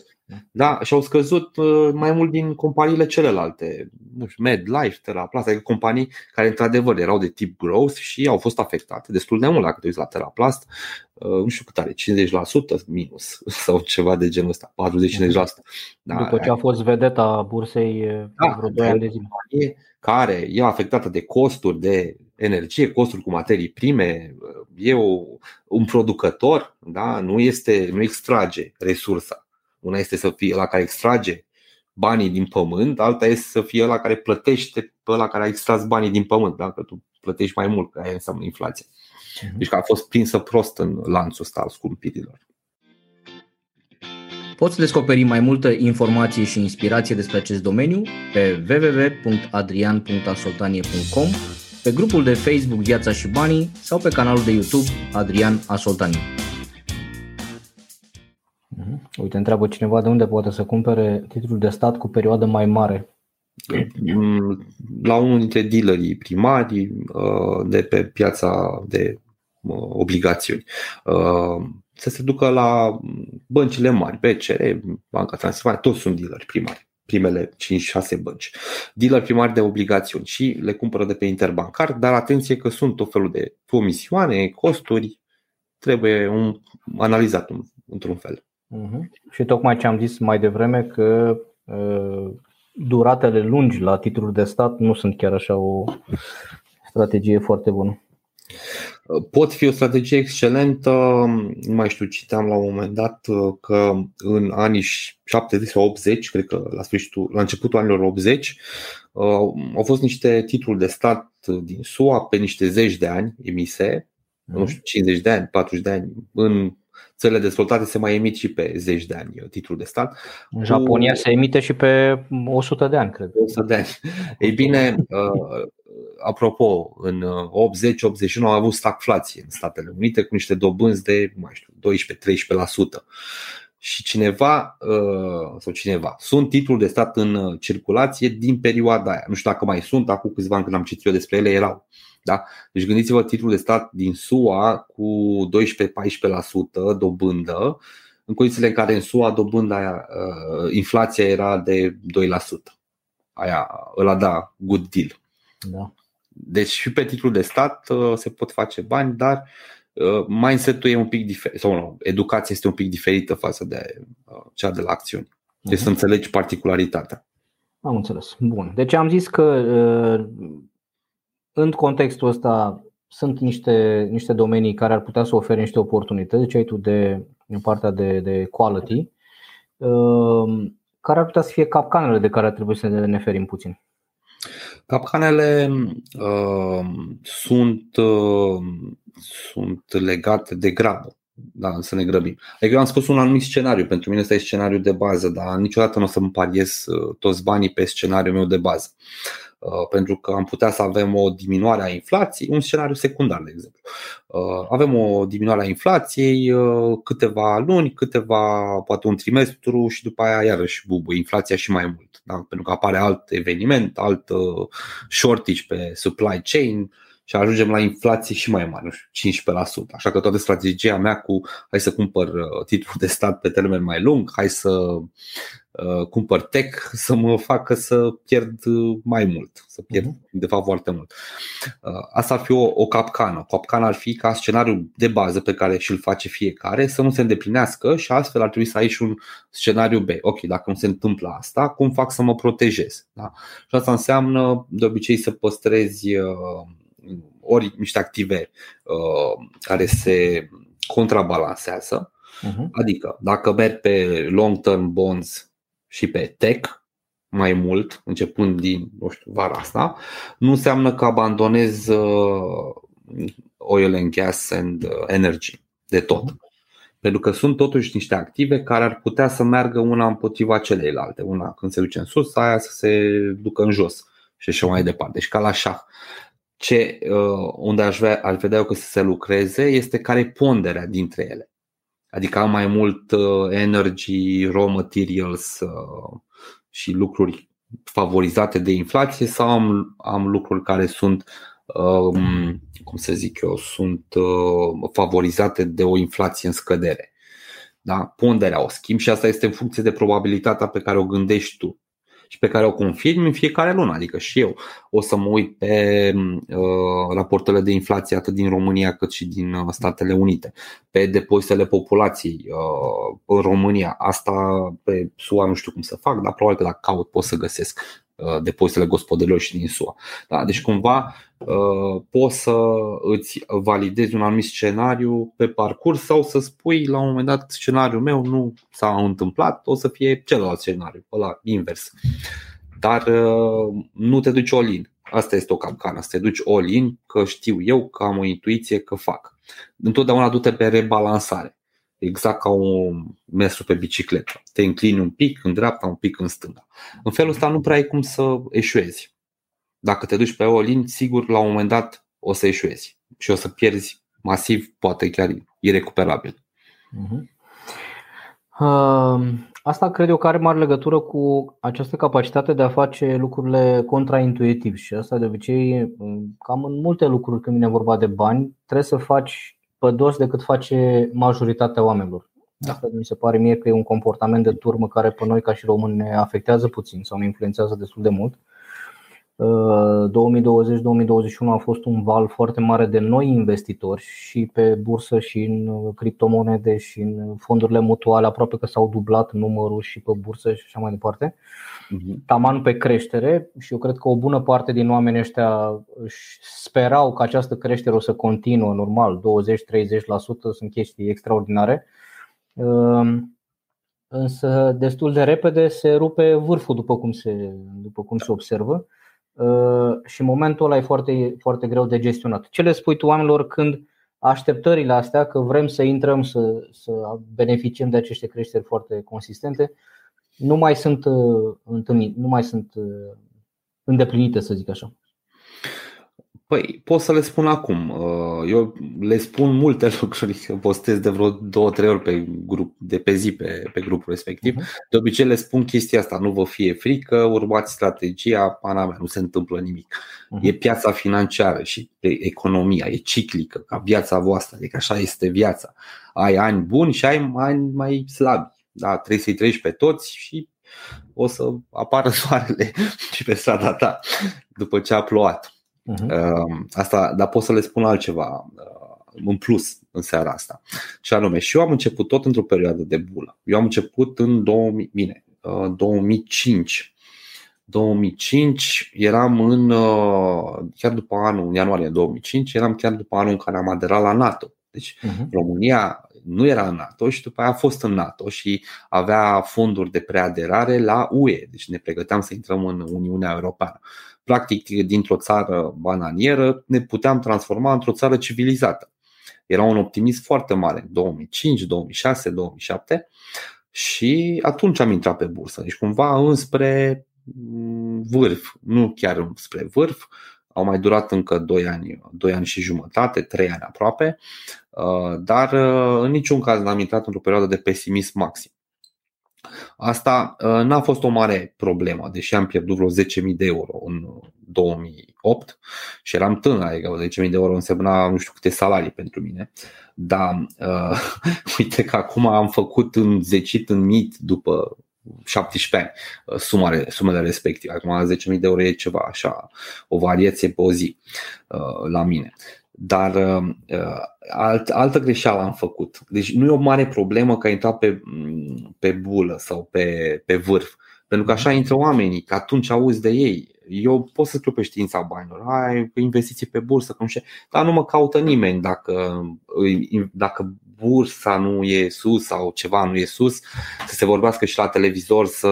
Speaker 2: Da, și au scăzut uh, mai mult din companiile celelalte, nu știu, MedLife, Teraplast, adică companii care într-adevăr erau de tip growth și au fost afectate destul de mult dacă te uiți la Teraplast, uh, nu știu cât are, 50% minus <laughs> sau ceva de genul ăsta, 40-50%.
Speaker 1: Da, După ce a fost vedeta bursei da, vreo 2 ani de zile.
Speaker 2: Care e afectată de costuri de energie, costuri cu materii prime, e o, un producător, da? nu, este, nu extrage resursa una este să fie la care extrage banii din pământ, alta este să fie la care plătește pe la care a extras banii din pământ, dacă tu plătești mai mult, că aia înseamnă inflație. Mhm. Deci că a fost prinsă prost în lanțul ăsta al scumpirilor.
Speaker 1: Poți descoperi mai multă informație și inspirație despre acest domeniu pe www.adrian.asoltanie.com, pe grupul de Facebook Viața și Banii sau pe canalul de YouTube Adrian Asoltanie. Uite, întreabă cineva de unde poate să cumpere titlul de stat cu perioadă mai mare.
Speaker 2: La unul dintre dealerii primari uh, de pe piața de uh, obligațiuni. Uh, să se ducă la băncile mari, BCR, Banca Transilvania, toți sunt dealeri primari primele 5-6 bănci. Dealer primari de obligațiuni și le cumpără de pe interbancar, dar atenție că sunt tot felul de comisioane, costuri, trebuie un, analizat într-un fel.
Speaker 1: Uh-huh. Și tocmai ce am zis mai devreme că uh, duratele lungi la titlul de stat nu sunt chiar așa o strategie foarte bună.
Speaker 2: Pot fi o strategie excelentă, nu mai știu, citeam la un moment dat că în anii 70 sau 80, cred că la, sfârșitul, la începutul anilor 80, au fost niște titluri de stat din SUA pe niște zeci de ani emise, nu știu, 50 de ani, 40 de ani, în țările dezvoltate se mai emit și pe zeci de ani uh, titlul de stat.
Speaker 1: În Japonia se emite și pe 100 de ani, cred.
Speaker 2: 100 de ani. Ei bine, uh, apropo, în 80-81 uh, au avut stagflație în Statele Unite cu niște dobânzi de, mai știu, 12-13%. Și cineva, sau cineva, sunt titluri de stat în circulație din perioada aia. Nu știu dacă mai sunt, acum câțiva ani când am citit eu despre ele erau. Da? Deci gândiți-vă titlul de stat din SUA cu 12-14% dobândă, în condițiile în care în SUA dobânda, inflația era de 2%. Aia, ăla da, good deal.
Speaker 1: Da.
Speaker 2: Deci și pe titlul de stat se pot face bani, dar mindset-ul e un pic diferit, sau nu, educația este un pic diferită față de cea de la acțiuni. Deci uh-huh. să înțelegi particularitatea.
Speaker 1: Am înțeles. Bun. Deci am zis că în contextul ăsta sunt niște, niște domenii care ar putea să ofere niște oportunități, deci ai tu de în partea de, de quality, care ar putea să fie capcanele de care trebuie să ne ferim puțin.
Speaker 2: Capcanele uh, sunt, uh, sunt legate de grabă. Da, să ne grăbim. Adică eu am spus un anumit scenariu, pentru mine ăsta e scenariul de bază, dar niciodată nu o să-mi pariez uh, toți banii pe scenariul meu de bază. Uh, pentru că am putea să avem o diminuare a inflației, un scenariu secundar, de exemplu. Uh, avem o diminuare a inflației câteva luni, câteva, poate un trimestru și după aia iarăși bubă inflația și mai mult. Da? Pentru că apare alt eveniment, alt shortage pe supply chain, și ajungem la inflație și mai mare, nu știu, 15%. Așa că toată strategia mea cu hai să cumpăr uh, titlul de stat pe termen mai lung, hai să uh, cumpăr tech, să mă facă să pierd uh, mai mult, să pierd uh-huh. de fapt foarte mult. Uh, asta ar fi o, o capcană. Capcana ar fi ca scenariu de bază pe care și-l face fiecare să nu se îndeplinească și astfel ar trebui să ai și un scenariu B. Ok, dacă nu se întâmplă asta, cum fac să mă protejez? Da? Și asta înseamnă de obicei să păstrezi uh, ori niște active uh, care se contrabalansează. Uh-huh. Adică, dacă merg pe long-term bonds și pe tech mai mult, începând din nu știu, vara asta, nu înseamnă că abandonez uh, oil and gas and uh, energy de tot. Uh-huh. Pentru că sunt totuși niște active care ar putea să meargă una împotriva celeilalte. Una când se duce în sus, aia să se ducă în jos și așa mai departe. Deci ca la șah ce, uh, unde aș, vrea, aș vedea eu că să se lucreze este care e ponderea dintre ele. Adică am mai mult uh, energy, raw materials uh, și lucruri favorizate de inflație sau am, am lucruri care sunt, um, cum să zic eu, sunt favorizate de o inflație în scădere. Da? Ponderea o schimb și asta este în funcție de probabilitatea pe care o gândești tu și pe care o confirm în fiecare lună. Adică și eu o să mă uit pe uh, raportele de inflație atât din România cât și din uh, Statele Unite, pe depozitele populației uh, în România. Asta pe SUA nu știu cum să fac, dar probabil că dacă caut pot să găsesc uh, depozitele gospodărilor și din SUA. Da, deci cumva uh, poți să îți validezi un anumit scenariu pe parcurs sau să spui la un moment dat scenariul meu nu s-a întâmplat, o să fie celălalt scenariu, ăla invers. Dar uh, nu te duci all-in. Asta este o capcană, să te duci all-in că știu eu, că am o intuiție, că fac. Întotdeauna du-te pe rebalansare. Exact ca un mersul pe bicicletă. Te înclini un pic în dreapta, un pic în stânga. În felul ăsta nu prea ai cum să eșuezi. Dacă te duci pe all-in, sigur la un moment dat o să eșuezi și o să pierzi masiv, poate chiar irecuperabil. Uh-huh.
Speaker 1: Uh, asta cred eu că are mare legătură cu această capacitate de a face lucrurile contraintuitiv și asta de obicei, cam în multe lucruri când vine vorba de bani, trebuie să faci pe dos decât face majoritatea oamenilor. Da. Asta mi se pare mie că e un comportament de turmă care pe noi ca și români ne afectează puțin sau ne influențează destul de mult. 2020-2021 a fost un val foarte mare de noi investitori și pe bursă și în criptomonede și în fondurile mutuale, aproape că s-au dublat numărul și pe bursă și așa mai departe. Mhm. Taman pe creștere și eu cred că o bună parte din oamenii ăștia sperau că această creștere o să continuă normal, 20-30% sunt chestii extraordinare. Ehm, însă destul de repede se rupe vârful după cum se, după cum se observă Uh, și momentul ăla e foarte, foarte greu de gestionat. Ce le spui tu oamenilor când așteptările astea că vrem să intrăm să, să beneficiem de aceste creșteri foarte consistente nu mai sunt uh, întâlnite, nu mai sunt uh, îndeplinite, să zic așa?
Speaker 2: Păi, pot să le spun acum. Uh, eu le spun multe <laughs> lucruri, postez de vreo două, trei ori pe grup, de pe zi pe, pe grupul respectiv. Uh-huh. De obicei le spun chestia asta, nu vă fie frică, urmați strategia, pana mea, nu se întâmplă nimic. Uh-huh. E piața financiară și economia, e ciclică, ca viața voastră, adică așa este viața. Ai ani buni și ai ani mai slabi. Da, trebuie să-i treci pe toți și o să apară <laughs> soarele și pe strada ta după ce a plouat. Uh-huh. Asta, dar pot să le spun altceva uh, în plus în seara asta. Și anume, și eu am început tot într-o perioadă de bulă. Eu am început în 2000, bine, 2005. Uh, 2005 eram în, uh, chiar după anul, în ianuarie 2005, eram chiar după anul în care am aderat la NATO. Deci uh-huh. România nu era în NATO și după aia a fost în NATO și avea fonduri de preaderare la UE. Deci ne pregăteam să intrăm în Uniunea Europeană practic dintr-o țară bananieră ne puteam transforma într-o țară civilizată. Era un optimism foarte mare în 2005, 2006, 2007 și atunci am intrat pe bursă. Deci cumva înspre mm, vârf, nu chiar spre vârf, au mai durat încă 2 ani, 2 ani și jumătate, 3 ani aproape, uh, dar uh, în niciun caz n-am intrat într-o perioadă de pesimism maxim. Asta uh, n-a fost o mare problemă, deși am pierdut vreo 10.000 de euro în 2008 și eram tânăr, adică 10.000 de euro însemna nu știu câte salarii pentru mine. Dar uh, <laughs> uite că acum am făcut în zecit în mit după 17 ani uh, sumare, sumele respective. Acum 10.000 de euro e ceva așa, o variație pe o zi uh, la mine. Dar uh, uh, alt, altă greșeală am făcut. Deci nu e o mare problemă că ai intrat pe, mm, pe bulă sau pe, pe vârf. Pentru că așa intră oamenii, că atunci auzi de ei. Eu pot să scriu pe știința banilor, ai investiții pe bursă, că nu știu, dar nu mă caută nimeni dacă, dacă bursa nu e sus sau ceva nu e sus, să se vorbească și la televizor, să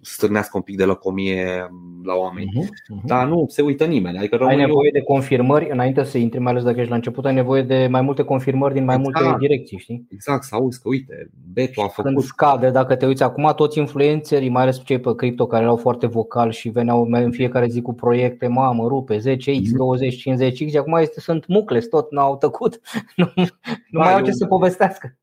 Speaker 2: stârnească un pic de lăcomie la oameni. Uh-huh, uh-huh. Dar nu se uită nimeni. Adică
Speaker 1: ai nevoie de confirmări înainte să intri, mai ales dacă ești la început, ai nevoie de mai multe confirmări din mai exact. multe direcții, știi?
Speaker 2: Exact, să auzi că uite, Beto a făcut.
Speaker 1: Când scade, dacă te uiți acum, toți influencerii, mai ales cei pe cripto care erau foarte vocali și veneau în fiecare zi cu proiecte, mamă, rupe, 10x, uh-huh. 20, 50x, și acum este, sunt mucles, tot n-au tăcut. <laughs> nu, nu da, mai au ce să povestească.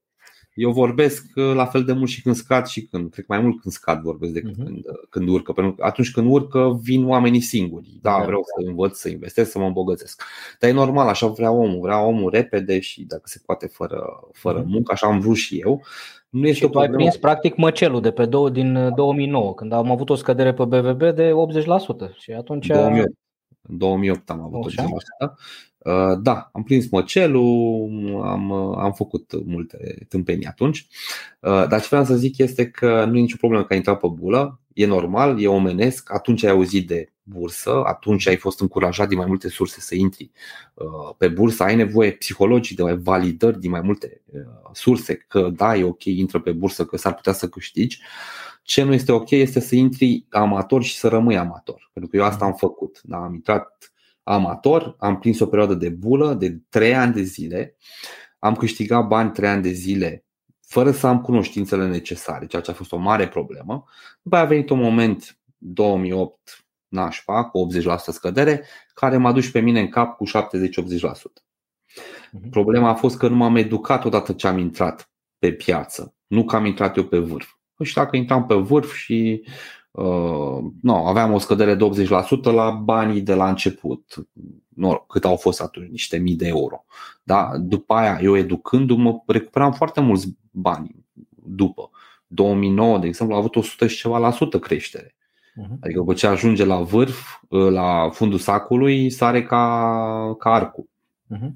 Speaker 2: Eu vorbesc uh, la fel de mult și când scad și când, cred mai mult când scad vorbesc decât uh-huh. când, uh, când urcă. Pentru că atunci când urcă vin oamenii singuri. Da, da, vreau să învăț, să investesc, să mă îmbogățesc. Dar e normal, așa vrea omul, vrea omul repede și dacă se poate fără, fără uh-huh. muncă, așa am vrut și eu.
Speaker 1: Nu este și tu ai prins practic măcelul de pe două, din 2009, uh, când am avut o scădere pe BVB de 80% și atunci
Speaker 2: 2008. În 2008 am avut o Uh, da, am prins măcelul, am, uh, am făcut multe tâmpenii atunci, uh, dar ce vreau să zic este că nu e nicio problemă că ai intrat pe bulă, e normal, e omenesc, atunci ai auzit de bursă, atunci ai fost încurajat din mai multe surse să intri pe bursă, ai nevoie psihologii de validări din mai multe surse că da, e ok, intră pe bursă, că s-ar putea să câștigi. Ce nu este ok este să intri amator și să rămâi amator, pentru că eu asta am făcut. Da, am intrat amator, am prins o perioadă de bulă de 3 ani de zile, am câștigat bani 3 ani de zile fără să am cunoștințele necesare, ceea ce a fost o mare problemă. După a venit un moment 2008 nașpa cu 80% scădere, care m-a dus pe mine în cap cu 70-80%. Mhm. Problema a fost că nu m-am educat odată ce am intrat pe piață, nu că am intrat eu pe vârf. Și dacă intram pe vârf și Uh, no, aveam o scădere de 80% la banii de la început, no, cât au fost atunci, niște mii de euro. Da? După aia, eu educându-mă, recuperam foarte mulți bani după. 2009, de exemplu, a avut 100 și ceva la sută creștere. Uh-huh. Adică după ce ajunge la vârf, uh, la fundul sacului, sare ca, ca arcul. Uh-huh.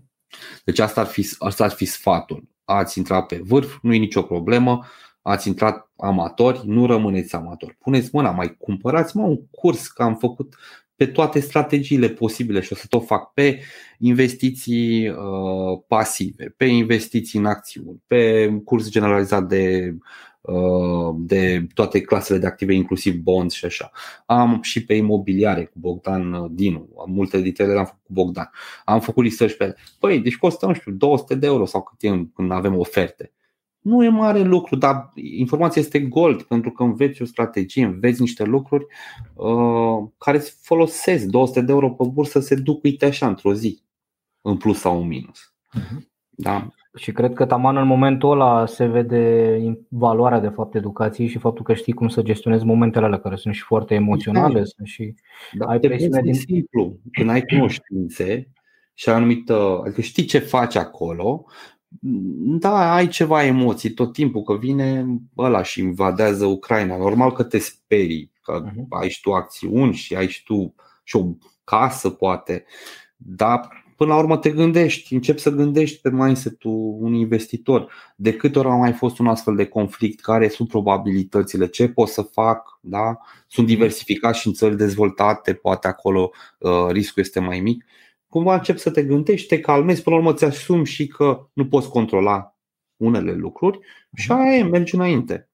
Speaker 2: Deci asta ar, fi, asta ar fi sfatul. Ați intrat pe vârf, nu e nicio problemă, ați intrat amatori, nu rămâneți amatori. Puneți mâna, mai cumpărați mă un curs că am făcut pe toate strategiile posibile și o să tot fac pe investiții uh, pasive, pe investiții în acțiuni, pe curs generalizat de, uh, de toate clasele de active, inclusiv bonds și așa. Am și pe imobiliare cu Bogdan Dinu, multe dintre ele le-am făcut cu Bogdan. Am făcut research pe ele. Păi, deci costă, nu știu, 200 de euro sau cât e când avem oferte nu e mare lucru, dar informația este gold pentru că înveți o strategie, înveți niște lucruri uh, care îți folosesc 200 de euro pe bursă se duc uite așa într-o zi, în plus sau în minus. Uh-huh. Da.
Speaker 1: Și cred că taman în momentul ăla se vede valoarea de fapt educației și faptul că știi cum să gestionezi momentele alea care sunt și foarte emoționale, da. sunt și
Speaker 2: da, ai presiune din simplu. Când ai cunoștințe și ai anumită, adică știi ce faci acolo, da, ai ceva emoții tot timpul că vine ăla și invadează Ucraina. Normal că te sperii, că uh-huh. ai și tu acțiuni și ai și tu și o casă poate, dar până la urmă te gândești, începi să gândești pe mindset-ul un investitor. De câte ori a mai fost un astfel de conflict, care sunt probabilitățile, ce pot să fac, da? sunt diversificați și în țări dezvoltate, poate acolo uh, riscul este mai mic. Cumva începi să te gândești, te calmezi, până la urmă ți asumi și că nu poți controla unele lucruri și aia e, mergi înainte.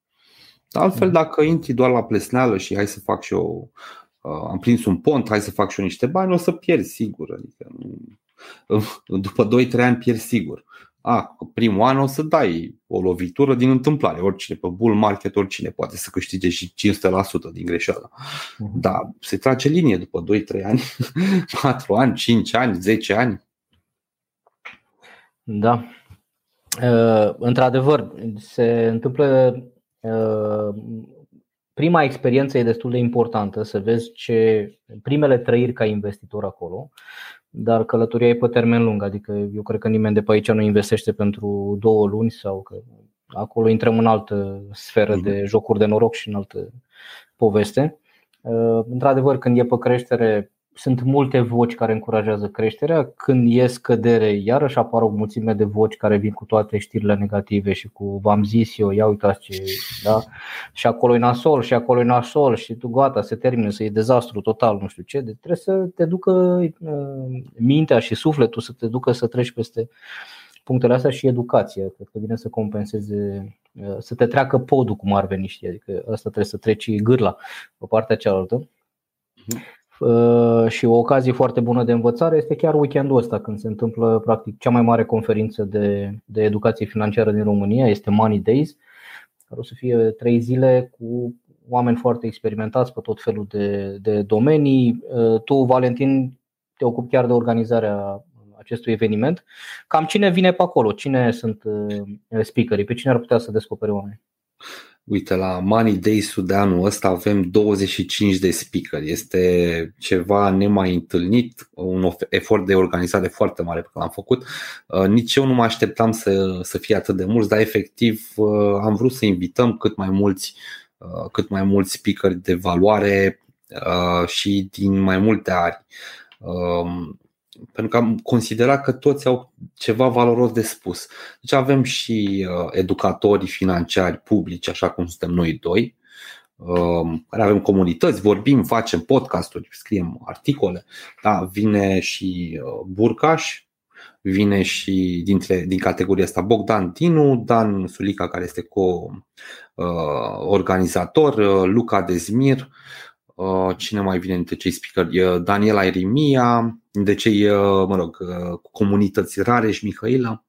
Speaker 2: Altfel, dacă intri doar la plesneală și hai să fac și eu, uh, am prins un pont, hai să fac și eu niște bani, o să pierzi sigur. Adică nu, <laughs> după 2-3 ani pierzi sigur. A, primul an o să dai o lovitură din întâmplare. Oricine pe bull market, oricine poate să câștige și 500% din greșeală. Mhm. Da, se trage linie după 2-3 ani, <laughs> 4 ani, 5 ani, 10 ani.
Speaker 1: Da. Uh, într-adevăr, se întâmplă uh, prima experiență e destul de importantă, să vezi ce primele trăiri ca investitor acolo, dar călătoria e pe termen lung, adică eu cred că nimeni de pe aici nu investește pentru două luni sau că acolo intrăm în altă sferă de mhm. jocuri de noroc și în altă poveste. Uh, într-adevăr, când e pe creștere, sunt multe voci care încurajează creșterea. Când e scădere, iarăși apar o mulțime de voci care vin cu toate știrile negative și cu v-am zis eu, ia uitați ce, da? Și acolo e nasol, și acolo e nasol, și tu gata, se termină, să e dezastru total, nu știu ce. Deci trebuie să te ducă uh, mintea și sufletul să te ducă să treci peste punctele astea și educația. Cred că vine să compenseze, uh, să te treacă podul cum ar veni, știi? Adică asta trebuie să treci gârla pe partea cealaltă. Mhm. Uh, și o ocazie foarte bună de învățare este chiar weekendul ăsta când se întâmplă practic cea mai mare conferință de, de educație financiară din România, este Money Days, care o să fie trei zile cu oameni foarte experimentați pe tot felul de, de domenii. Uh, tu, Valentin, te ocupi chiar de organizarea acestui eveniment. Cam cine vine pe acolo? Cine sunt uh, speakerii? Pe cine ar putea să descopere oameni?
Speaker 2: Uite, la Money Days de anul ăsta avem 25 de speaker. Este ceva nemai întâlnit, un efort de organizare foarte mare pe care l-am făcut. Uh, nici eu nu mă așteptam să, să fie atât de mulți, dar efectiv uh, am vrut să invităm cât mai mulți, uh, cât mai mulți speaker de valoare și din mai multe ari. Um, pentru că am considerat că toți au ceva valoros de spus. Deci avem și uh, educatori financiari publici, așa cum suntem noi doi, uh, care avem comunități, vorbim, facem podcasturi, scriem articole. Da, vine și uh, Burcaș, vine și dintre, din categoria asta Bogdan Tinu, Dan Sulica, care este co-organizator, Luca Dezmir, Uh, cine mai vine dintre cei speaker? Daniela Irimia, de cei, uh, mă rog, uh, comunități Rareș Mihaila,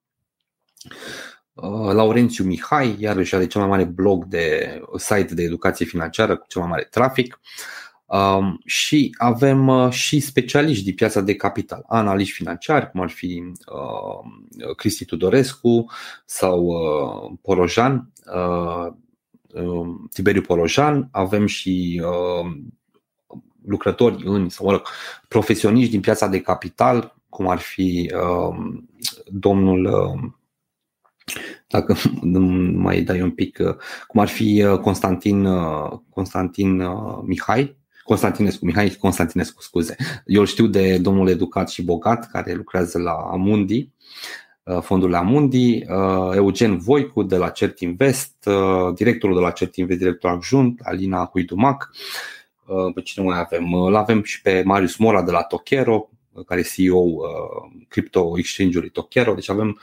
Speaker 2: Laurențiu Mihai, iarăși are cel mai mare blog de site de educație financiară cu cel mai mare trafic. Um, și avem și specialiști din piața de capital, analiști financiari, cum ar fi uh, Cristi Tudorescu sau uh, Porojan, uh, Um, Tiberiu Polojan, avem și um, lucrători în, sau mă rog, profesioniști din piața de capital, cum ar fi um, domnul dacă <laughs> mai dai un pic, uh, cum ar fi uh, Constantin, uh, Constantin Mihai, Constantinescu, Mihai Constantinescu, scuze. Eu îl știu de domnul educat și bogat care lucrează la Amundi Uh, fondul Amundi, uh, Eugen Voicu de la Cert Invest, uh, directorul de la Cert Invest, director adjunct, Alina Huidumac. Pe cine mai avem? Îl avem și pe Marius Mora de la Tokero, care e CEO Crypto Exchange-ului Tokero. Deci avem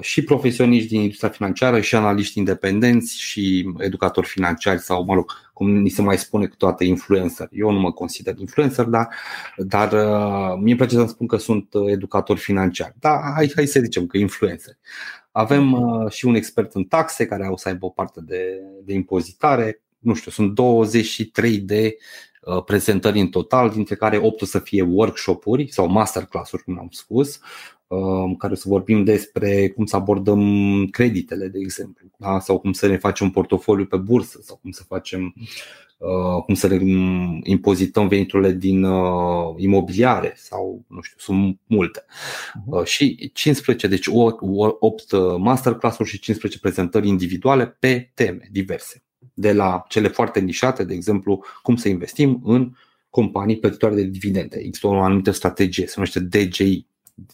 Speaker 2: și profesioniști din industria financiară și analiști independenți și educatori financiari sau, mă rog, cum ni se mai spune cu toate influencer. Eu nu mă consider influencer, dar, dar uh, mie îmi place să spun că sunt uh, educator financiar. Da, hai, hai să zicem că influencer. Avem uh, și un expert în taxe care o să aibă o parte de, de impozitare. Nu știu, sunt 23 de uh, prezentări în total, dintre care 8 o să fie workshop-uri sau masterclass-uri, cum am spus, în care să vorbim despre cum să abordăm creditele, de exemplu, da? sau cum să ne facem un portofoliu pe bursă, sau cum să facem Uh, cum să le impozităm veniturile din uh, imobiliare sau nu știu, sunt multe. Uh, și 15, deci 8 masterclass-uri și 15 prezentări individuale pe teme diverse. De la cele foarte nișate, de exemplu, cum să investim în companii plătitoare de dividende. Există o anumită strategie, se numește DGI,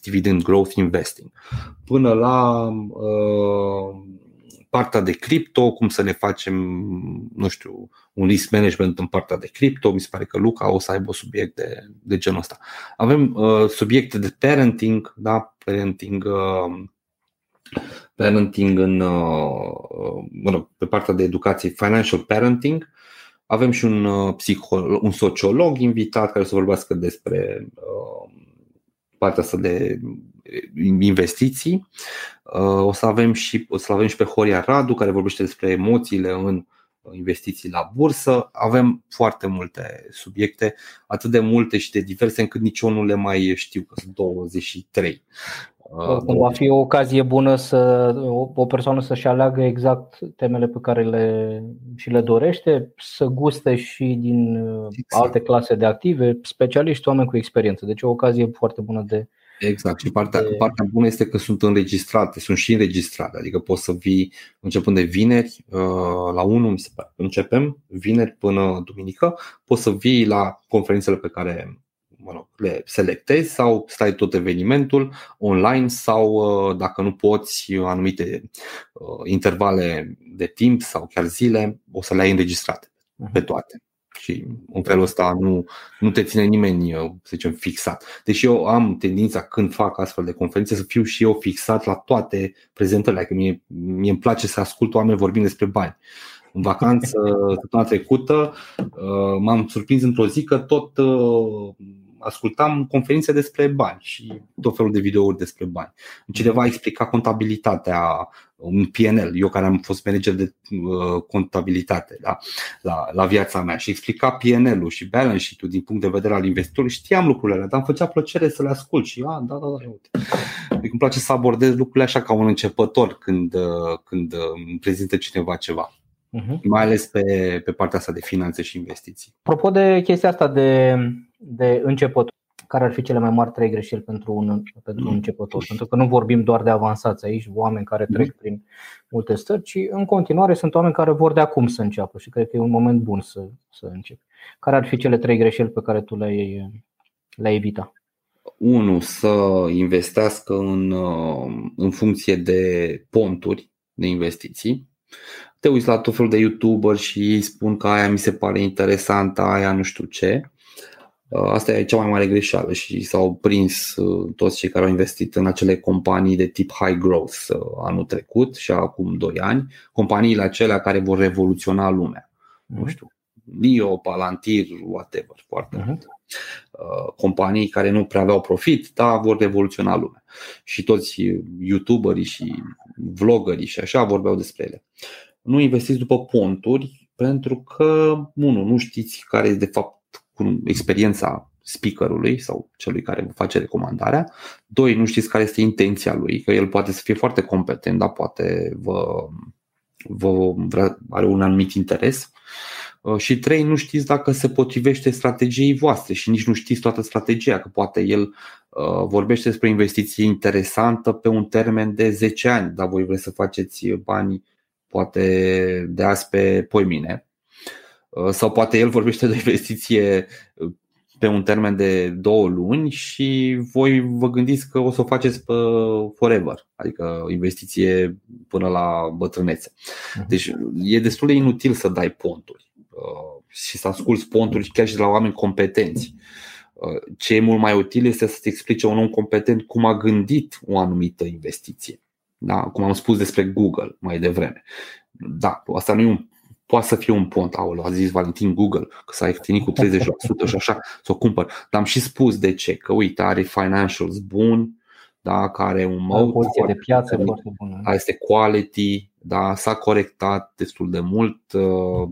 Speaker 2: Dividend Growth Investing, până la uh, partea de cripto, cum să ne facem, nu știu, un risk management în partea de cripto. Mi se pare că Luca o să aibă subiecte de genul ăsta. Avem uh, subiecte de parenting, da, parenting uh, parenting în, uh, mă rog, pe partea de educație, financial parenting. Avem și un, uh, psiho- un sociolog invitat care să vorbească despre uh, partea asta de investiții. Uh, o să avem și, o să avem și pe Horia Radu care vorbește despre emoțiile în investiții la bursă. Avem foarte multe subiecte, atât de multe și de diverse încât nici eu nu le mai știu, că sunt 23.
Speaker 1: Cum va fi o ocazie bună să o persoană să-și aleagă exact temele pe care le, și le dorește, să guste și din exact. alte clase de active, specialiști, oameni cu experiență. Deci o ocazie foarte bună de,
Speaker 2: Exact. Și partea, de... partea bună este că sunt înregistrate, sunt și înregistrate. Adică poți să vii începând de vineri uh, la 1, mi se pare. Începem vineri până duminică. Poți să vii la conferințele pe care mă rog, le selectezi sau stai tot evenimentul online sau uh, dacă nu poți anumite uh, intervale de timp sau chiar zile, o să le ai înregistrate mhm. pe toate și în felul ăsta nu, nu te ține nimeni, uh, să zicem, fixat. Deși eu am tendința când fac astfel de conferințe să fiu și eu fixat la toate prezentările, că mie, mie îmi place să ascult oameni vorbind despre bani. În vacanță, <laughs> săptămâna trecută, uh, m-am surprins într-o zi că tot uh, ascultam conferințe despre bani și tot felul de videouri despre bani. Cineva a explicat contabilitatea, un PNL, eu care am fost manager de uh, contabilitate da, la, la viața mea și explica PNL-ul și balance sheet-ul din punct de vedere al investitorului, știam lucrurile alea, dar îmi făcea plăcere să le ascult și a, da, da, da, uite. Adică îmi place să abordez lucrurile așa ca un începător când, uh, când uh, îmi prezintă cineva ceva. Uh-huh. Mai ales pe, pe partea asta de finanțe și investiții.
Speaker 1: Apropo de chestia asta de, de începător, care ar fi cele mai mari trei greșeli pentru un, pentru un începător? Pentru că nu vorbim doar de avansați aici, oameni care trec prin multe stări, ci în continuare sunt oameni care vor de acum să înceapă și cred că e un moment bun să, să începi. Care ar fi cele trei greșeli pe care tu le-ai, le-ai evita?
Speaker 2: Unu, să investească în, în funcție de ponturi de investiții te uiți la tot felul de youtuber și ei spun că aia mi se pare interesantă, aia nu știu ce. Uh, asta e cea mai mare greșeală și s-au prins uh, toți cei care au investit în acele companii de tip high growth uh, anul trecut și acum 2 ani, companiile acelea care vor revoluționa lumea. Nu mhm. știu, Nio, Palantir, whatever, foarte uh-huh. multe. Companii care nu prea aveau profit, dar vor revoluționa lumea. Și toți youtuberii și vloggerii și așa vorbeau despre ele nu investiți după ponturi pentru că, unu, nu știți care e de fapt experiența speakerului sau celui care vă face recomandarea. Doi, nu știți care este intenția lui, că el poate să fie foarte competent, dar poate vă, vă vrea, are un anumit interes. Uh, și trei, nu știți dacă se potrivește strategiei voastre și nici nu știți toată strategia, că poate el uh, vorbește despre investiție interesantă pe un termen de 10 ani, dar voi vreți să faceți bani poate de azi pe poimine. Uh, sau poate el vorbește de o investiție uh, pe un termen de două luni și voi vă gândiți că o să o faceți pe forever, adică investiție până la bătrânețe. Mhm. Deci e destul de inutil să dai ponturi uh, și să asculți ponturi chiar și de la oameni competenți. Ce e mult mai util este să-ți explice un om competent cum a gândit o anumită investiție. Da? Cum am spus despre Google mai devreme. Da, asta nu e un poate să fie un pont, aolo, a zis Valentin Google, că s-a ieftinit cu 30% și așa, să o cumpăr. Dar am și spus de ce, că uite, are financials bun, da, care un mode
Speaker 1: poziție de piață foarte bună.
Speaker 2: Este quality, da, s-a corectat destul de mult, uh,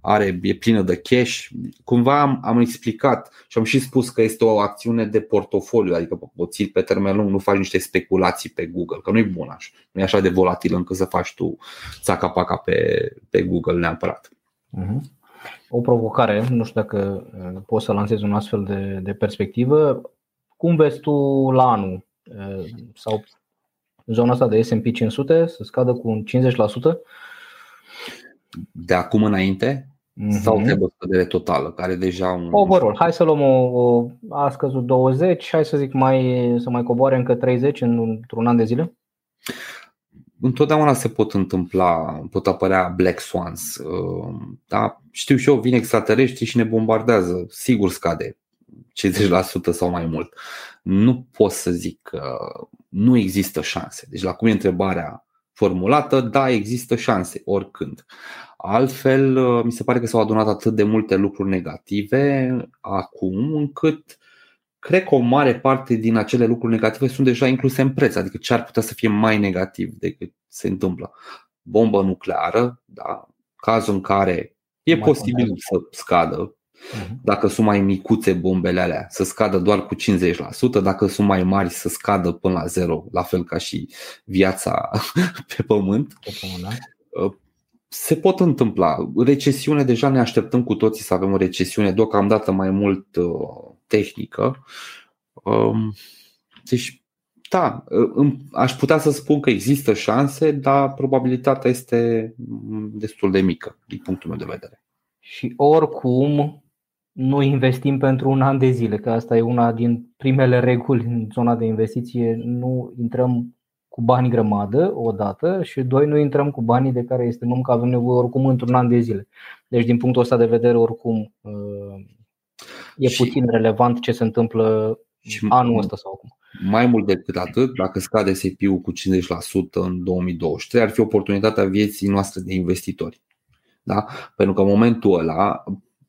Speaker 2: are, e plină de cash. Cumva am, am explicat și am și spus că este o acțiune de portofoliu, adică o ții pe termen lung, nu faci niște speculații pe Google, că nu e bun așa. Nu e așa de volatil încât să faci tu țaca-paca pe, pe Google neapărat.
Speaker 1: Uh-huh. O provocare, nu știu dacă uh, poți să lansezi un astfel de, de perspectivă. Cum vezi tu la anul? Uh, sau zona asta de S&P 500 să scadă cu 50%?
Speaker 2: De acum înainte? Mm-hmm. Sau trebuie o scădere totală, care deja un.
Speaker 1: Overall, hai să luăm o, o a scăzut 20, hai să zic mai, să mai coboare încă 30 într-un an de zile?
Speaker 2: Întotdeauna se pot întâmpla, pot apărea black swans. Uh, da? Știu și eu, vin extraterestri și ne bombardează. Sigur scade 50% sau mai mult. Nu pot să zic că nu există șanse. Deci la cum e întrebarea formulată, da, există șanse, oricând. Altfel, uh, mi se pare că s-au adunat atât de multe lucruri negative acum, încât cred că o mare parte din acele lucruri negative sunt deja incluse în preț, adică ce ar putea să fie mai negativ decât se întâmplă. Bombă nucleară, da, cazul în care e mai posibil să scadă, mhm. dacă sunt mai micuțe bombele alea, să scadă doar cu 50%, dacă sunt mai mari, să scadă până la zero, la fel ca și viața <laughs> pe pământ. Pe pământ da? Uh, se pot întâmpla. Recesiune, deja ne așteptăm cu toții să avem o recesiune, deocamdată mai mult uh, tehnică. Um, deci, da, aș putea să spun că există șanse, dar probabilitatea este destul de mică, din punctul meu de vedere.
Speaker 1: Și oricum, nu investim pentru un an de zile, că asta e una din primele reguli în zona de investiție. Nu intrăm cu bani grămadă, o dată, și doi, nu intrăm cu banii de care estimăm că avem nevoie oricum într-un an de zile. Deci, din punctul ăsta de vedere, oricum, uh, e și, puțin relevant ce se întâmplă și anul ăsta sau acum.
Speaker 2: Mai mult decât atât, dacă scade SP-ul cu 50% în 2023, ar fi oportunitatea vieții noastre de investitori. Da? Pentru că în momentul ăla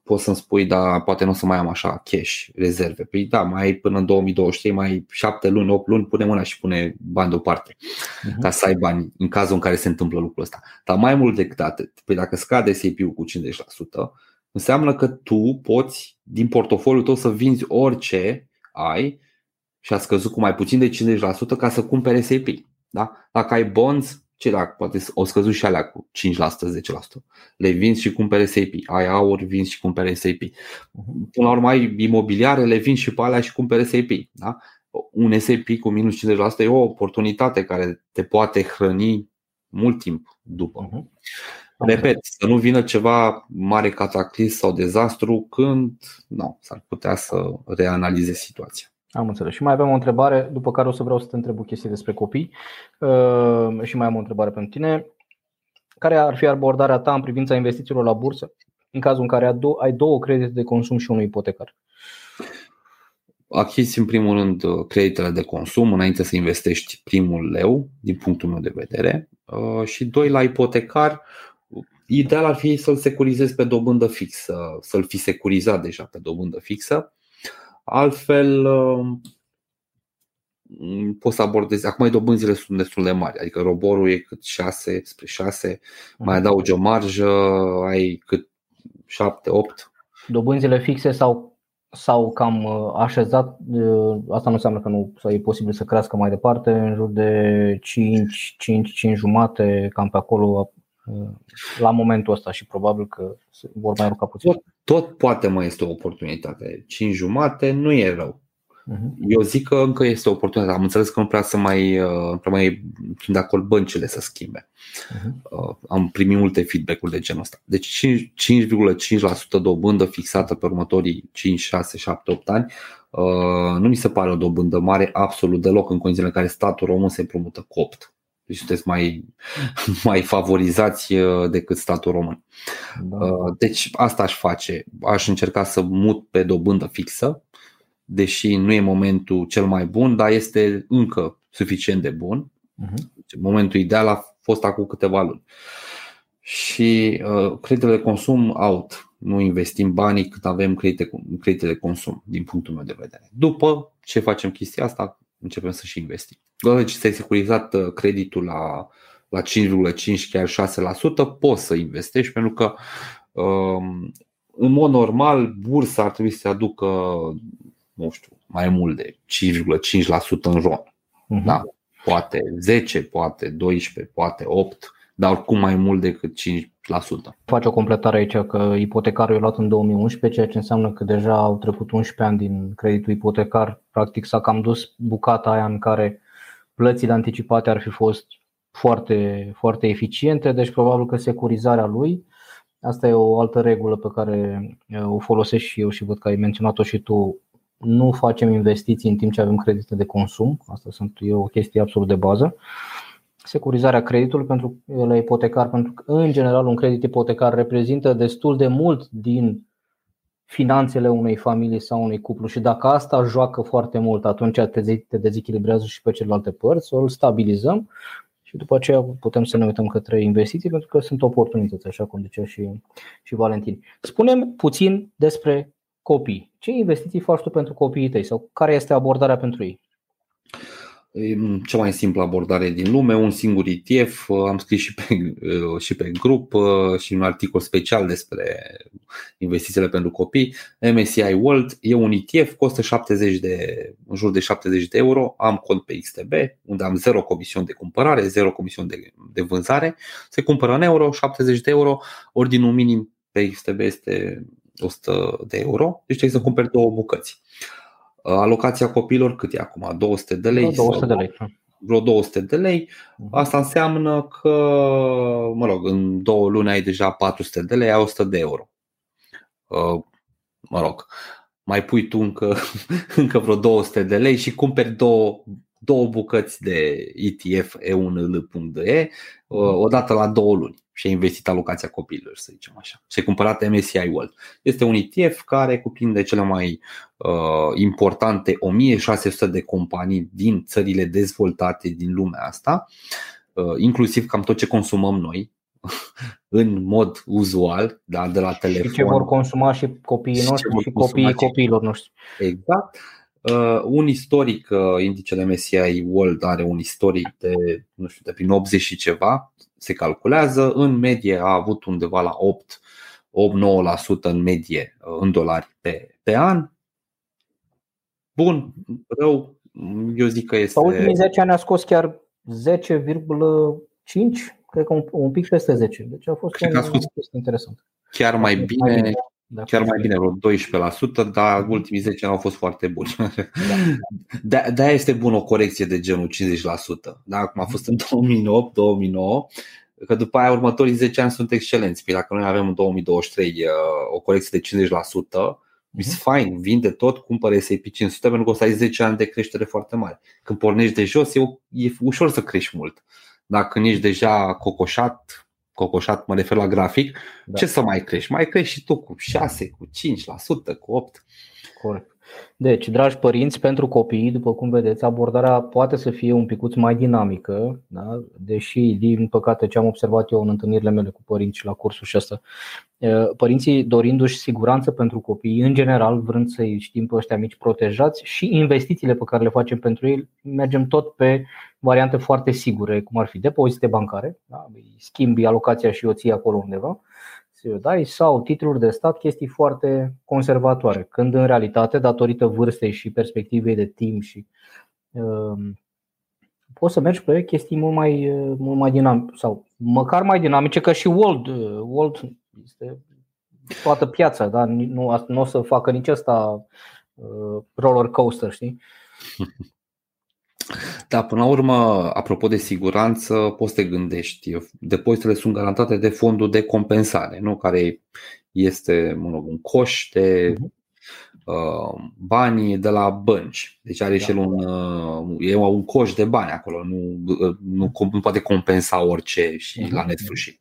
Speaker 2: poți să-mi spui, da, poate nu o să mai am așa cash, rezerve. Păi da, mai ai până în 2023, mai ai 7 luni, 8 luni, pune mâna și pune bani deoparte uh-huh. ca să ai bani în cazul în care se întâmplă lucrul ăsta. Dar mai mult decât atât, păi dacă scade SP-ul cu 50%, înseamnă că tu poți din portofoliul tău să vinzi orice ai și a scăzut cu mai puțin de 50% ca să cumpere SAP. Da? Dacă ai bonds, ce dacă poate o scăzut și alea cu 5%, 10%. Le vinzi și cumpere SAP. Ai aur, vinzi și cumpere SAP. Până la urmă ai imobiliare, le vinzi și pe alea și cumpere SAP. Da? Un SAP cu minus 50% e o oportunitate care te poate hrăni mult timp după. Uh-huh. Repet, să nu vină ceva mare cataclism sau dezastru când nu, s-ar putea să reanalize situația.
Speaker 1: Am înțeles. Și mai avem o întrebare, după care o să vreau să te întreb o chestie despre copii. Uh, și mai am o întrebare pentru tine. Care ar fi abordarea ta în privința investițiilor la bursă în cazul în care ai două credite de consum și unul ipotecar?
Speaker 2: Achizi în primul rând creditele de consum înainte să investești primul leu, din punctul meu de vedere, uh, și doi la ipotecar Ideal ar fi să-l securizezi pe dobândă fixă, să-l fi securizat deja pe dobândă fixă. Altfel, um, poți să abordezi. Acum dobânzile sunt destul de mari, adică roborul e cât 6 spre 6, mai mhm. adaugi o marjă, ai cât 7, 8.
Speaker 1: Dobânzile fixe sau sau cam uh, așezat, uh, asta nu înseamnă că nu sau e posibil să crească mai departe, în jur de 5, 5, 5 jumate, cam pe acolo la momentul ăsta și probabil că vor mai ruca puțin.
Speaker 2: Tot, tot poate mai este o oportunitate. 5 jumate nu e rău. Uh-huh. Eu zic că încă este o oportunitate. Am înțeles că nu prea să mai, uh, prea mai sunt de acord băncile să schimbe. Uh-huh. Am primit multe feedback-uri de genul ăsta. Deci 5,5% dobândă fixată pe următorii 5, 6, 7, 8 ani uh, nu mi se pare o dobândă mare absolut deloc în condițiile în care statul român se împrumută copt. Deci sunteți mai, <laughs> mai favorizați uh, decât statul român. Da. Uh, deci asta aș face. Aș încerca să mut pe dobândă fixă, deși nu e momentul cel mai bun, dar este încă suficient de bun. Uh-huh. Momentul ideal a fost acum câteva luni. Și uh, creditele de consum out. Nu investim banii cât avem credite, credite de consum, din punctul meu de vedere. După ce facem chestia asta, începem să și investim. Deci ți-ai securizat uh, creditul la, la 5,5 chiar 6%, poți să investești pentru că um, în mod normal bursa ar trebui să aducă nu știu, mai mult de 5,5% în ron. Uh-huh. Da? Poate 10, poate 12, poate 8, dar oricum mai mult decât 5%.
Speaker 1: Face o completare aici că ipotecarul e luat în 2011, ceea ce înseamnă că deja au trecut 11 ani din creditul ipotecar. Practic s-a cam dus bucata aia în care plățile anticipate ar fi fost foarte, foarte eficiente, deci probabil că securizarea lui, asta e o altă regulă pe care o folosesc și eu și văd că ai menționat-o și tu, nu facem investiții în timp ce avem credite de consum, asta sunt, e o chestie absolut de bază. Securizarea creditului pentru la ipotecar, pentru că în general un credit ipotecar reprezintă destul de mult din finanțele unei familii sau unui cuplu și dacă asta joacă foarte mult, atunci te dezechilibrează și pe celelalte părți, o îl stabilizăm și după aceea putem să ne uităm către investiții pentru că sunt oportunități, așa cum zicea și, și Valentin. Spunem puțin despre copii. Ce investiții faci tu pentru copiii tăi sau care este abordarea pentru ei?
Speaker 2: Cea mai simplă abordare din lume, un singur ETF, am scris și pe, și pe grup și un articol special despre investițiile pentru copii. MSCI World e un ETF, costă 70 de, în jur de 70 de euro, am cont pe XTB, unde am 0 comision de cumpărare, 0 comision de, de vânzare, se cumpără în euro, 70 de euro, ordinul minim pe XTB este 100 de euro, deci trebuie să cumperi două bucăți. Alocația copiilor cât e acum? 200 de lei?
Speaker 1: 200 de lei.
Speaker 2: Vreo 200 de lei. Mhm. Asta înseamnă că, mă rog, în două luni ai deja 400 de lei, ai 100 de euro. Mă rog, mai pui tu încă, <laughs> încă vreo 200 de lei și cumperi două, două bucăți de ETF E1L.E odată la două luni și a investit alocația copiilor, să zicem așa. Și a cumpărat MSCI World. Este un ETF care cuprinde cele mai uh, importante 1600 de companii din țările dezvoltate din lumea asta, uh, inclusiv cam tot ce consumăm noi, <laughs> în mod uzual, da, de la telefon. Și
Speaker 1: ce vor consuma și copiii noștri și, și copiii copiilor noștri.
Speaker 2: Exact. Uh, un istoric, uh, indicele MSCI World are un istoric de, nu știu, de prin 80 și ceva, se calculează. În medie a avut undeva la 8 8-9% în medie uh, în dolari pe, pe an. Bun, rău, eu zic că este.
Speaker 1: Sau ultimii 10 ani a scos chiar 10,5, cred că un, un pic peste 10. Deci a fost cred un, a scos interesant.
Speaker 2: Chiar mai bine, mai bine da, chiar mai bine, vreo 12%, dar ultimii 10 ani au fost foarte buni. Da. <laughs> De, de este bună o corecție de genul 50%. Da, cum a fost în 2008, 2009, că după aia următorii 10 ani sunt excelenți. Păi dacă noi avem în 2023 uh, o corecție de 50%, It's mhm. fine, vinde tot, cumpără S&P 500 pentru că o să ai 10 ani de creștere foarte mare. Când pornești de jos, e, e ușor să crești mult. Dacă ești deja cocoșat, cocoșat, mă refer la grafic, da. ce să mai crești? Mai crești și tu cu 6, cu 5%, cu 8%.
Speaker 1: Corect. Deci, dragi părinți, pentru copii, după cum vedeți, abordarea poate să fie un picuț mai dinamică, da? deși, din păcate, ce am observat eu în întâlnirile mele cu părinți la cursul și asta, părinții dorindu-și siguranță pentru copii, în general, vrând să-i știm pe ăștia mici protejați și investițiile pe care le facem pentru ei, mergem tot pe variante foarte sigure, cum ar fi depozite bancare, da? schimbi alocația și o ții acolo undeva, dai, sau titluri de stat, chestii foarte conservatoare, când în realitate, datorită vârstei și perspectivei de timp și um, poți să mergi pe chestii mult mai, mult mai dinamice sau măcar mai dinamice, că și World, World este toată piața, da? nu, nu o să facă nici asta uh, roller coaster, știi? <laughs>
Speaker 2: Da, până la urmă, apropo de siguranță, poți să te gândești. Depozitele sunt garantate de fondul de compensare, nu? care este mă rog, un coș de mhm. uh, bani de la bănci. Deci are da. și el un, uh, e un coș de bani acolo, nu, uh, nu, nu poate compensa orice și uh-huh. la nesfârșit.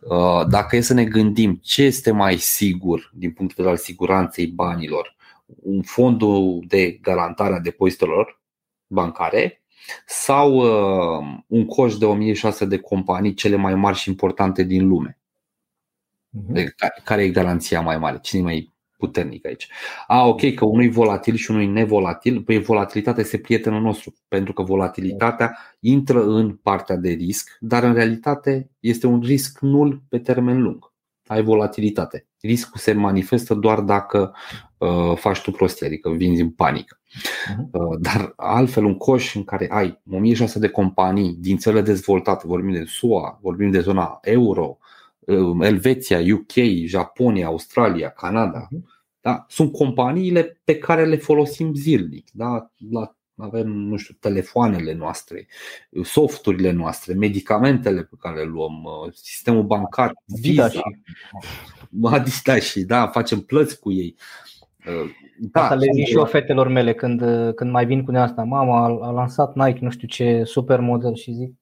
Speaker 2: Uh, dacă e să ne gândim ce este mai sigur din punctul de vedere al siguranței banilor, un fondul de garantare a depozitelor bancare sau uh, un coș de 1600 de companii cele mai mari și importante din lume. Uh-huh. Care e garanția mai mare? Cine mai puternic aici. A, ok, că unul e volatil și unul e nevolatil. Păi volatilitatea este prietenul nostru, pentru că volatilitatea intră în partea de risc, dar în realitate este un risc nul pe termen lung. Ai volatilitate. Riscul se manifestă doar dacă uh, faci tu prostie, adică vinzi în panică. Mhm. Uh, dar altfel un coș în care ai 1600 de companii din țările dezvoltate, vorbim de SUA, vorbim de zona euro, uh, Elveția, UK, Japonia, Australia, Canada, mhm. da? sunt companiile pe care le folosim zilnic. Da? La avem, nu știu, telefoanele noastre, softurile noastre, medicamentele pe care le luăm, uh, sistemul bancar, Visa, Adidas și da, facem plăți cu ei.
Speaker 1: Da, asta le zic și eu fetelor mele când, când mai vin cu asta. Mama a, a lansat Nike nu știu ce super model și zic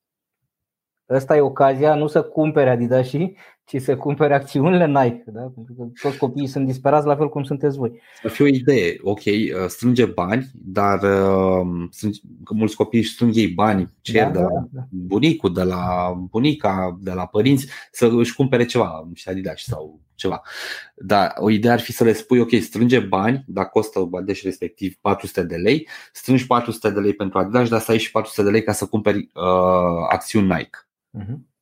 Speaker 1: Ăsta e ocazia nu să cumpere Adidas și ci să cumpere acțiunile Nike, da? pentru că toți copiii sunt disperați la fel cum sunteți voi.
Speaker 2: Să fie o idee, ok, uh, strânge bani, dar uh, strânge, că mulți copii își strâng ei bani, cer da, de la da, da. bunicul, de la bunica, de la părinți, să își cumpere ceva, și Adidas sau ceva. Dar o idee ar fi să le spui, ok, strânge bani, dacă costă Bangladesh respectiv 400 de lei, strângi 400 de lei pentru Adidas, dar să ai și 400 de lei ca să cumperi uh, acțiuni Nike. Uh-huh.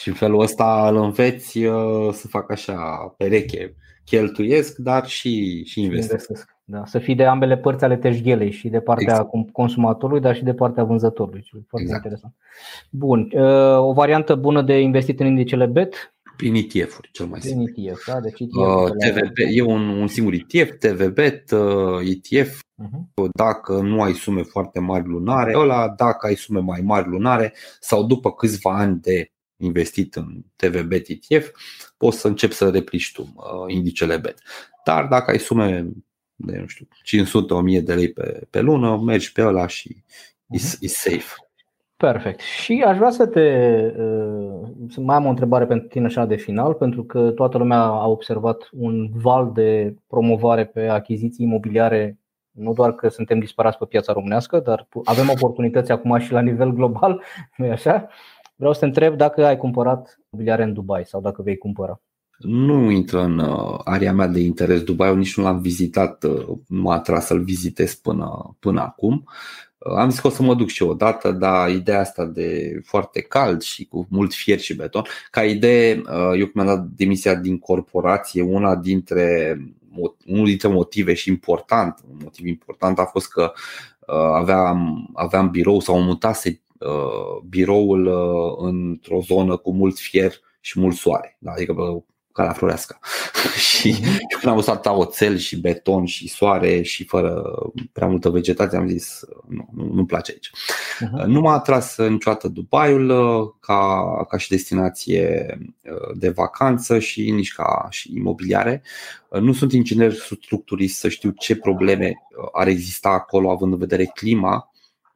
Speaker 2: Și în felul ăsta îl înveți uh, să facă așa pereche, cheltuiesc, dar și, și investesc. investesc.
Speaker 1: Da, să fii de ambele părți ale teșghelei și de partea exact. consumatorului, dar și de partea vânzătorului. Foarte exact. interesant. Bun. Uh, o variantă bună de investit în indicele BET?
Speaker 2: Prin ETF-uri, cel mai
Speaker 1: simplu. Prin ETF, da? Deci ETF
Speaker 2: uh, TVB, e un, un singur ETF, TVBET, uh, ETF, uh-huh. dacă nu ai sume foarte mari lunare, ăla dacă ai sume mai mari lunare sau după câțiva ani de investit în TVB ETF, poți să începi să replici tu uh, indicele BET. Dar dacă ai sume de, nu știu, 500-1000 de lei pe, pe lună, mergi pe ăla și uh-huh. e, e safe.
Speaker 1: Perfect. Și aș vrea să te. Uh, mai am o întrebare pentru tine așa de final, pentru că toată lumea a observat un val de promovare pe achiziții imobiliare. Nu doar că suntem disparați pe piața românească, dar avem oportunități acum și la nivel global, <laughs> nu e așa? Vreau să te întreb dacă ai cumpărat mobiliare în Dubai sau dacă vei cumpăra.
Speaker 2: Nu intră în uh, area mea de interes Dubai, nici nu l-am vizitat, uh, nu m-a atras să-l vizitez până, până acum. Uh, am zis că o să mă duc și o dată, dar ideea asta de foarte cald și cu mult fier și beton, ca idee, eu când am dat demisia din corporație, una dintre unul dintre motive și important, un motiv important a fost că aveam, aveam birou sau mutase Uh, biroul uh, într-o zonă cu mult fier și mult soare, da? adică pe calea florească. <laughs> și mhm. când am văzut atâta oțel și beton și soare și fără prea multă vegetație, am zis nu, nu, nu-mi place aici. Uh-huh. Nu m-a atras niciodată Dubaiul ca, ca și destinație de vacanță și nici ca și imobiliare. Nu sunt inginer structurist să știu ce probleme ar exista acolo având în vedere clima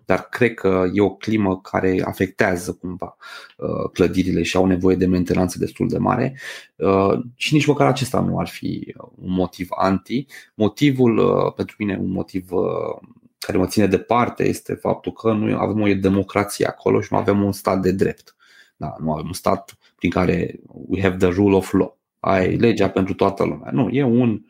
Speaker 2: dar cred că e o climă care afectează cumva uh, clădirile și au nevoie de mentenanță destul de mare uh, și nici măcar acesta nu ar fi un motiv anti. Motivul, uh, pentru mine, un motiv care mă ține departe este faptul că noi avem o democrație acolo și nu avem un stat de drept. Da, nu avem un stat prin care we have the rule of law. Ai legea pentru toată lumea. Nu, e un,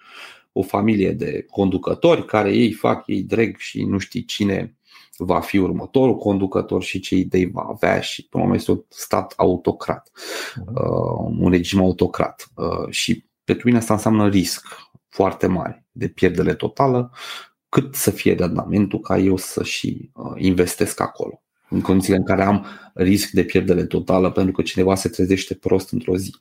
Speaker 2: o familie de conducători care ei fac, ei dreg și nu știi cine va fi următorul conducător și ce idei va avea și până la urmă este un stat autocrat, mhm. uh, un regim autocrat uh, și pentru mine asta înseamnă risc foarte mare de pierdere totală, cât să fie randamentul ca eu să și uh, investesc acolo în condițiile în care am risc de pierdere totală pentru că cineva se trezește prost într-o zi.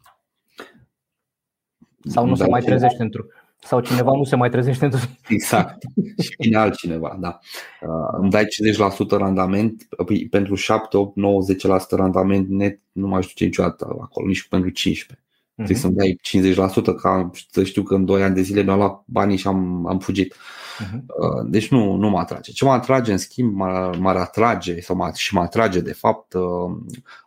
Speaker 1: Sau nu se mai trezește într-o sau cineva nu se mai trezește într
Speaker 2: Exact. Și vine altcineva, da. Uh, îmi dai 50% randament, păi, pentru 7, 8, 9, 10% randament net nu mai duce niciodată acolo, nici pentru 15. Uh-huh. Trebuie să-mi dai 50% ca să știu că în 2 ani de zile mi-au luat banii și am, am fugit. Uh-huh. Deci nu, nu mă atrage. Ce mă atrage, în schimb, m-ar, m-ar atrage sau mă, și mă atrage, de fapt, uh,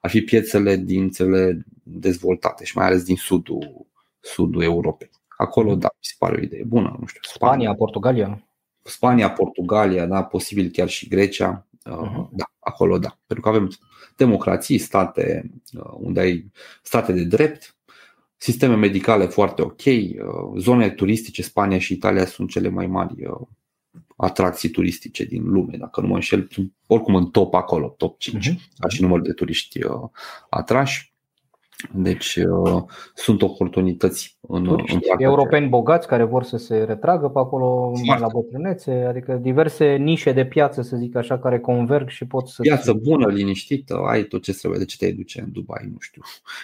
Speaker 2: ar fi piețele din țările dezvoltate și mai ales din sudul, sudul Europei. Acolo, da, mi se pare o idee bună. Nu știu,
Speaker 1: Spania, Spania Portugalia.
Speaker 2: Spania, Portugalia, da, posibil chiar și Grecia. Uh-huh. Da, acolo da. Pentru că avem democrații, state uh, unde ai state de drept, sisteme medicale foarte ok, zonele turistice, Spania și Italia sunt cele mai mari atracții turistice din lume, dacă nu mă înșel, oricum în top acolo, top 5, uh-huh. ca și număr de turiști atrași. Deci uh, sunt oportunități în,
Speaker 1: Turiști, în europeni bogați care vor să se retragă pe acolo mai la bătrânețe, adică diverse nișe de piață, să zic așa, care converg și pot să.
Speaker 2: Piață bună, liniștită, ai tot ce trebuie, de ce te duce în Dubai, nu știu,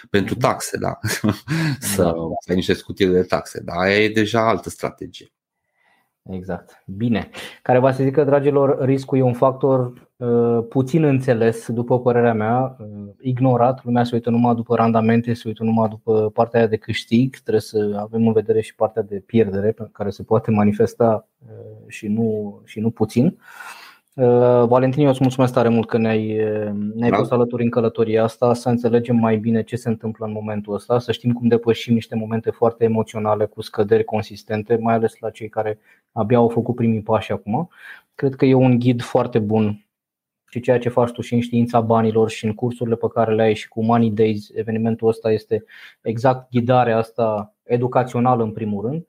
Speaker 2: pentru mhm. taxe, da, <laughs> să da. ai niște scutiri de taxe, dar e deja altă strategie.
Speaker 1: Exact. Bine. Care va să zică, dragilor, riscul e un factor uh, puțin înțeles, după părerea mea, uh, ignorat. Lumea se uită numai după randamente, se uită numai după partea aia de câștig. Trebuie să avem în vedere și partea de pierdere, care se poate manifesta uh, și nu, și nu puțin. Uh, Uh, Valentin, eu îți mulțumesc tare mult că ne-ai, ne-ai da. pus alături în călătoria asta, să înțelegem mai bine ce se întâmplă în momentul ăsta, să știm cum depășim niște momente foarte emoționale cu scăderi consistente, mai ales la cei care abia au făcut primii pași acum. Cred că e un ghid foarte bun și ceea ce faci tu și în știința banilor și în cursurile pe care le ai și cu Money Days, evenimentul ăsta este exact ghidarea asta educațională în primul rând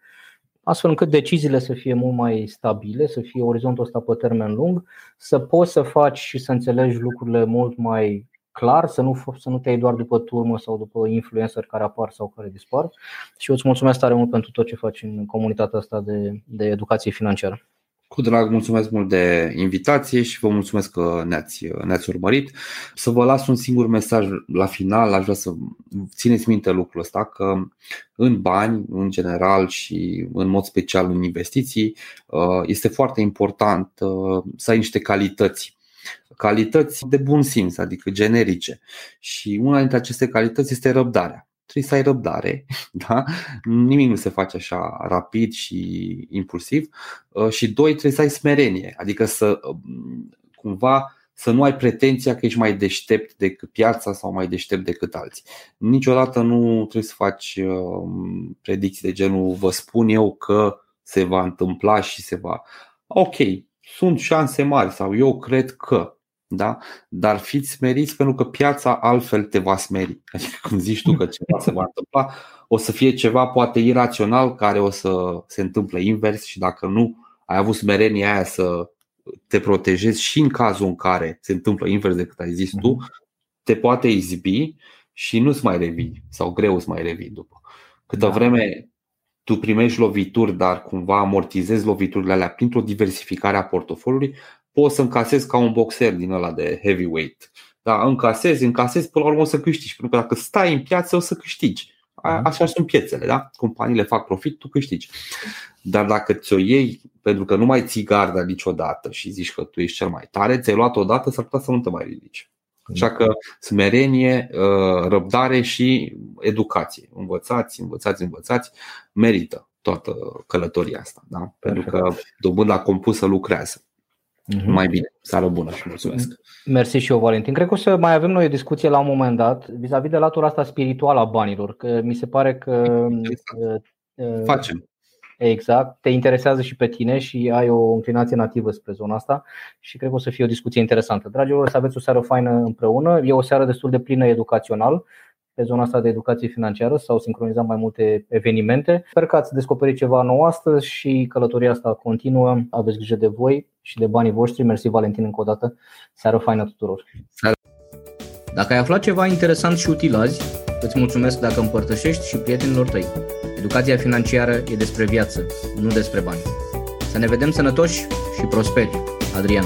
Speaker 1: astfel încât deciziile să fie mult mai stabile, să fie orizontul ăsta pe termen lung, să poți să faci și să înțelegi lucrurile mult mai clar, să nu, să nu te iei doar după turmă sau după influencer care apar sau care dispar. Și eu îți mulțumesc tare mult pentru tot ce faci în comunitatea asta de, de educație financiară.
Speaker 2: Cu drag, mulțumesc mult de invitație și vă mulțumesc că ne-ați, ne-ați urmărit. Să vă las un singur mesaj la final, aș vrea să țineți minte lucrul ăsta, că în bani, în general și în mod special în investiții, uh, este foarte important uh, să ai niște calități calități de bun simț, adică generice. Și una dintre aceste calități este răbdarea trebuie să ai răbdare, <laughs> da? nimic nu se face așa rapid și impulsiv. Uh, și doi, trebuie să ai smerenie, adică să um, cumva să nu ai pretenția că ești mai deștept decât piața sau mai deștept decât alții. Niciodată nu trebuie să faci um, predicții de genul vă spun eu că se va întâmpla și se va. Ok, sunt șanse mari sau eu cred că da? Dar fiți smeriți pentru că piața altfel te va smeri. Adică când zici tu că ceva se va întâmpla, o să fie ceva poate irațional care o să se întâmple invers și dacă nu ai avut smerenia aia să te protejezi și în cazul în care se întâmplă invers decât ai zis tu, mhm. te poate izbi și nu-ți mai revii sau greu îți mai revii după. Câtă da. vreme tu primești lovituri, dar cumva amortizezi loviturile alea printr-o diversificare a portofoliului, poți să încasezi ca un boxer din ăla de heavyweight. Da, încasezi, încasezi, până la urmă o să câștigi. Pentru că dacă stai în piață, o să câștigi. Mhm. Așa sunt piețele, da? Companiile fac profit, tu câștigi. Dar dacă ți-o iei pentru că nu mai ții garda niciodată și zici că tu ești cel mai tare, ți-ai luat odată, s-ar putea să nu te mai ridici. Așa că smerenie, uh, răbdare și educație. Învățați, învățați, învățați, merită toată călătoria asta. Da? Pentru că dobânda compusă lucrează. Mm-hmm. Mai bine. Seară bună și mulțumesc.
Speaker 1: Mersi și eu, Valentin. Cred că o să mai avem noi o discuție la un moment dat vis-a-vis de latura asta spirituală a banilor. Că mi se pare că
Speaker 2: exact. Uh, Facem.
Speaker 1: Exact, te interesează și pe tine și ai o inclinație nativă spre zona asta și cred că o să fie o discuție interesantă. Dragilor, să aveți o seară faină împreună. E o seară destul de plină educațional pe zona asta de educație financiară s-au sincronizat mai multe evenimente. Sper că ați descoperit ceva nou astăzi și călătoria asta continuă. Aveți grijă de voi și de banii voștri. Mersi Valentin încă o dată. Seară faină tuturor. Dacă ai aflat ceva interesant și util azi, îți mulțumesc dacă împărtășești și prietenilor tăi. Educația financiară e despre viață, nu despre bani. Să ne vedem sănătoși și prosperi. Adrian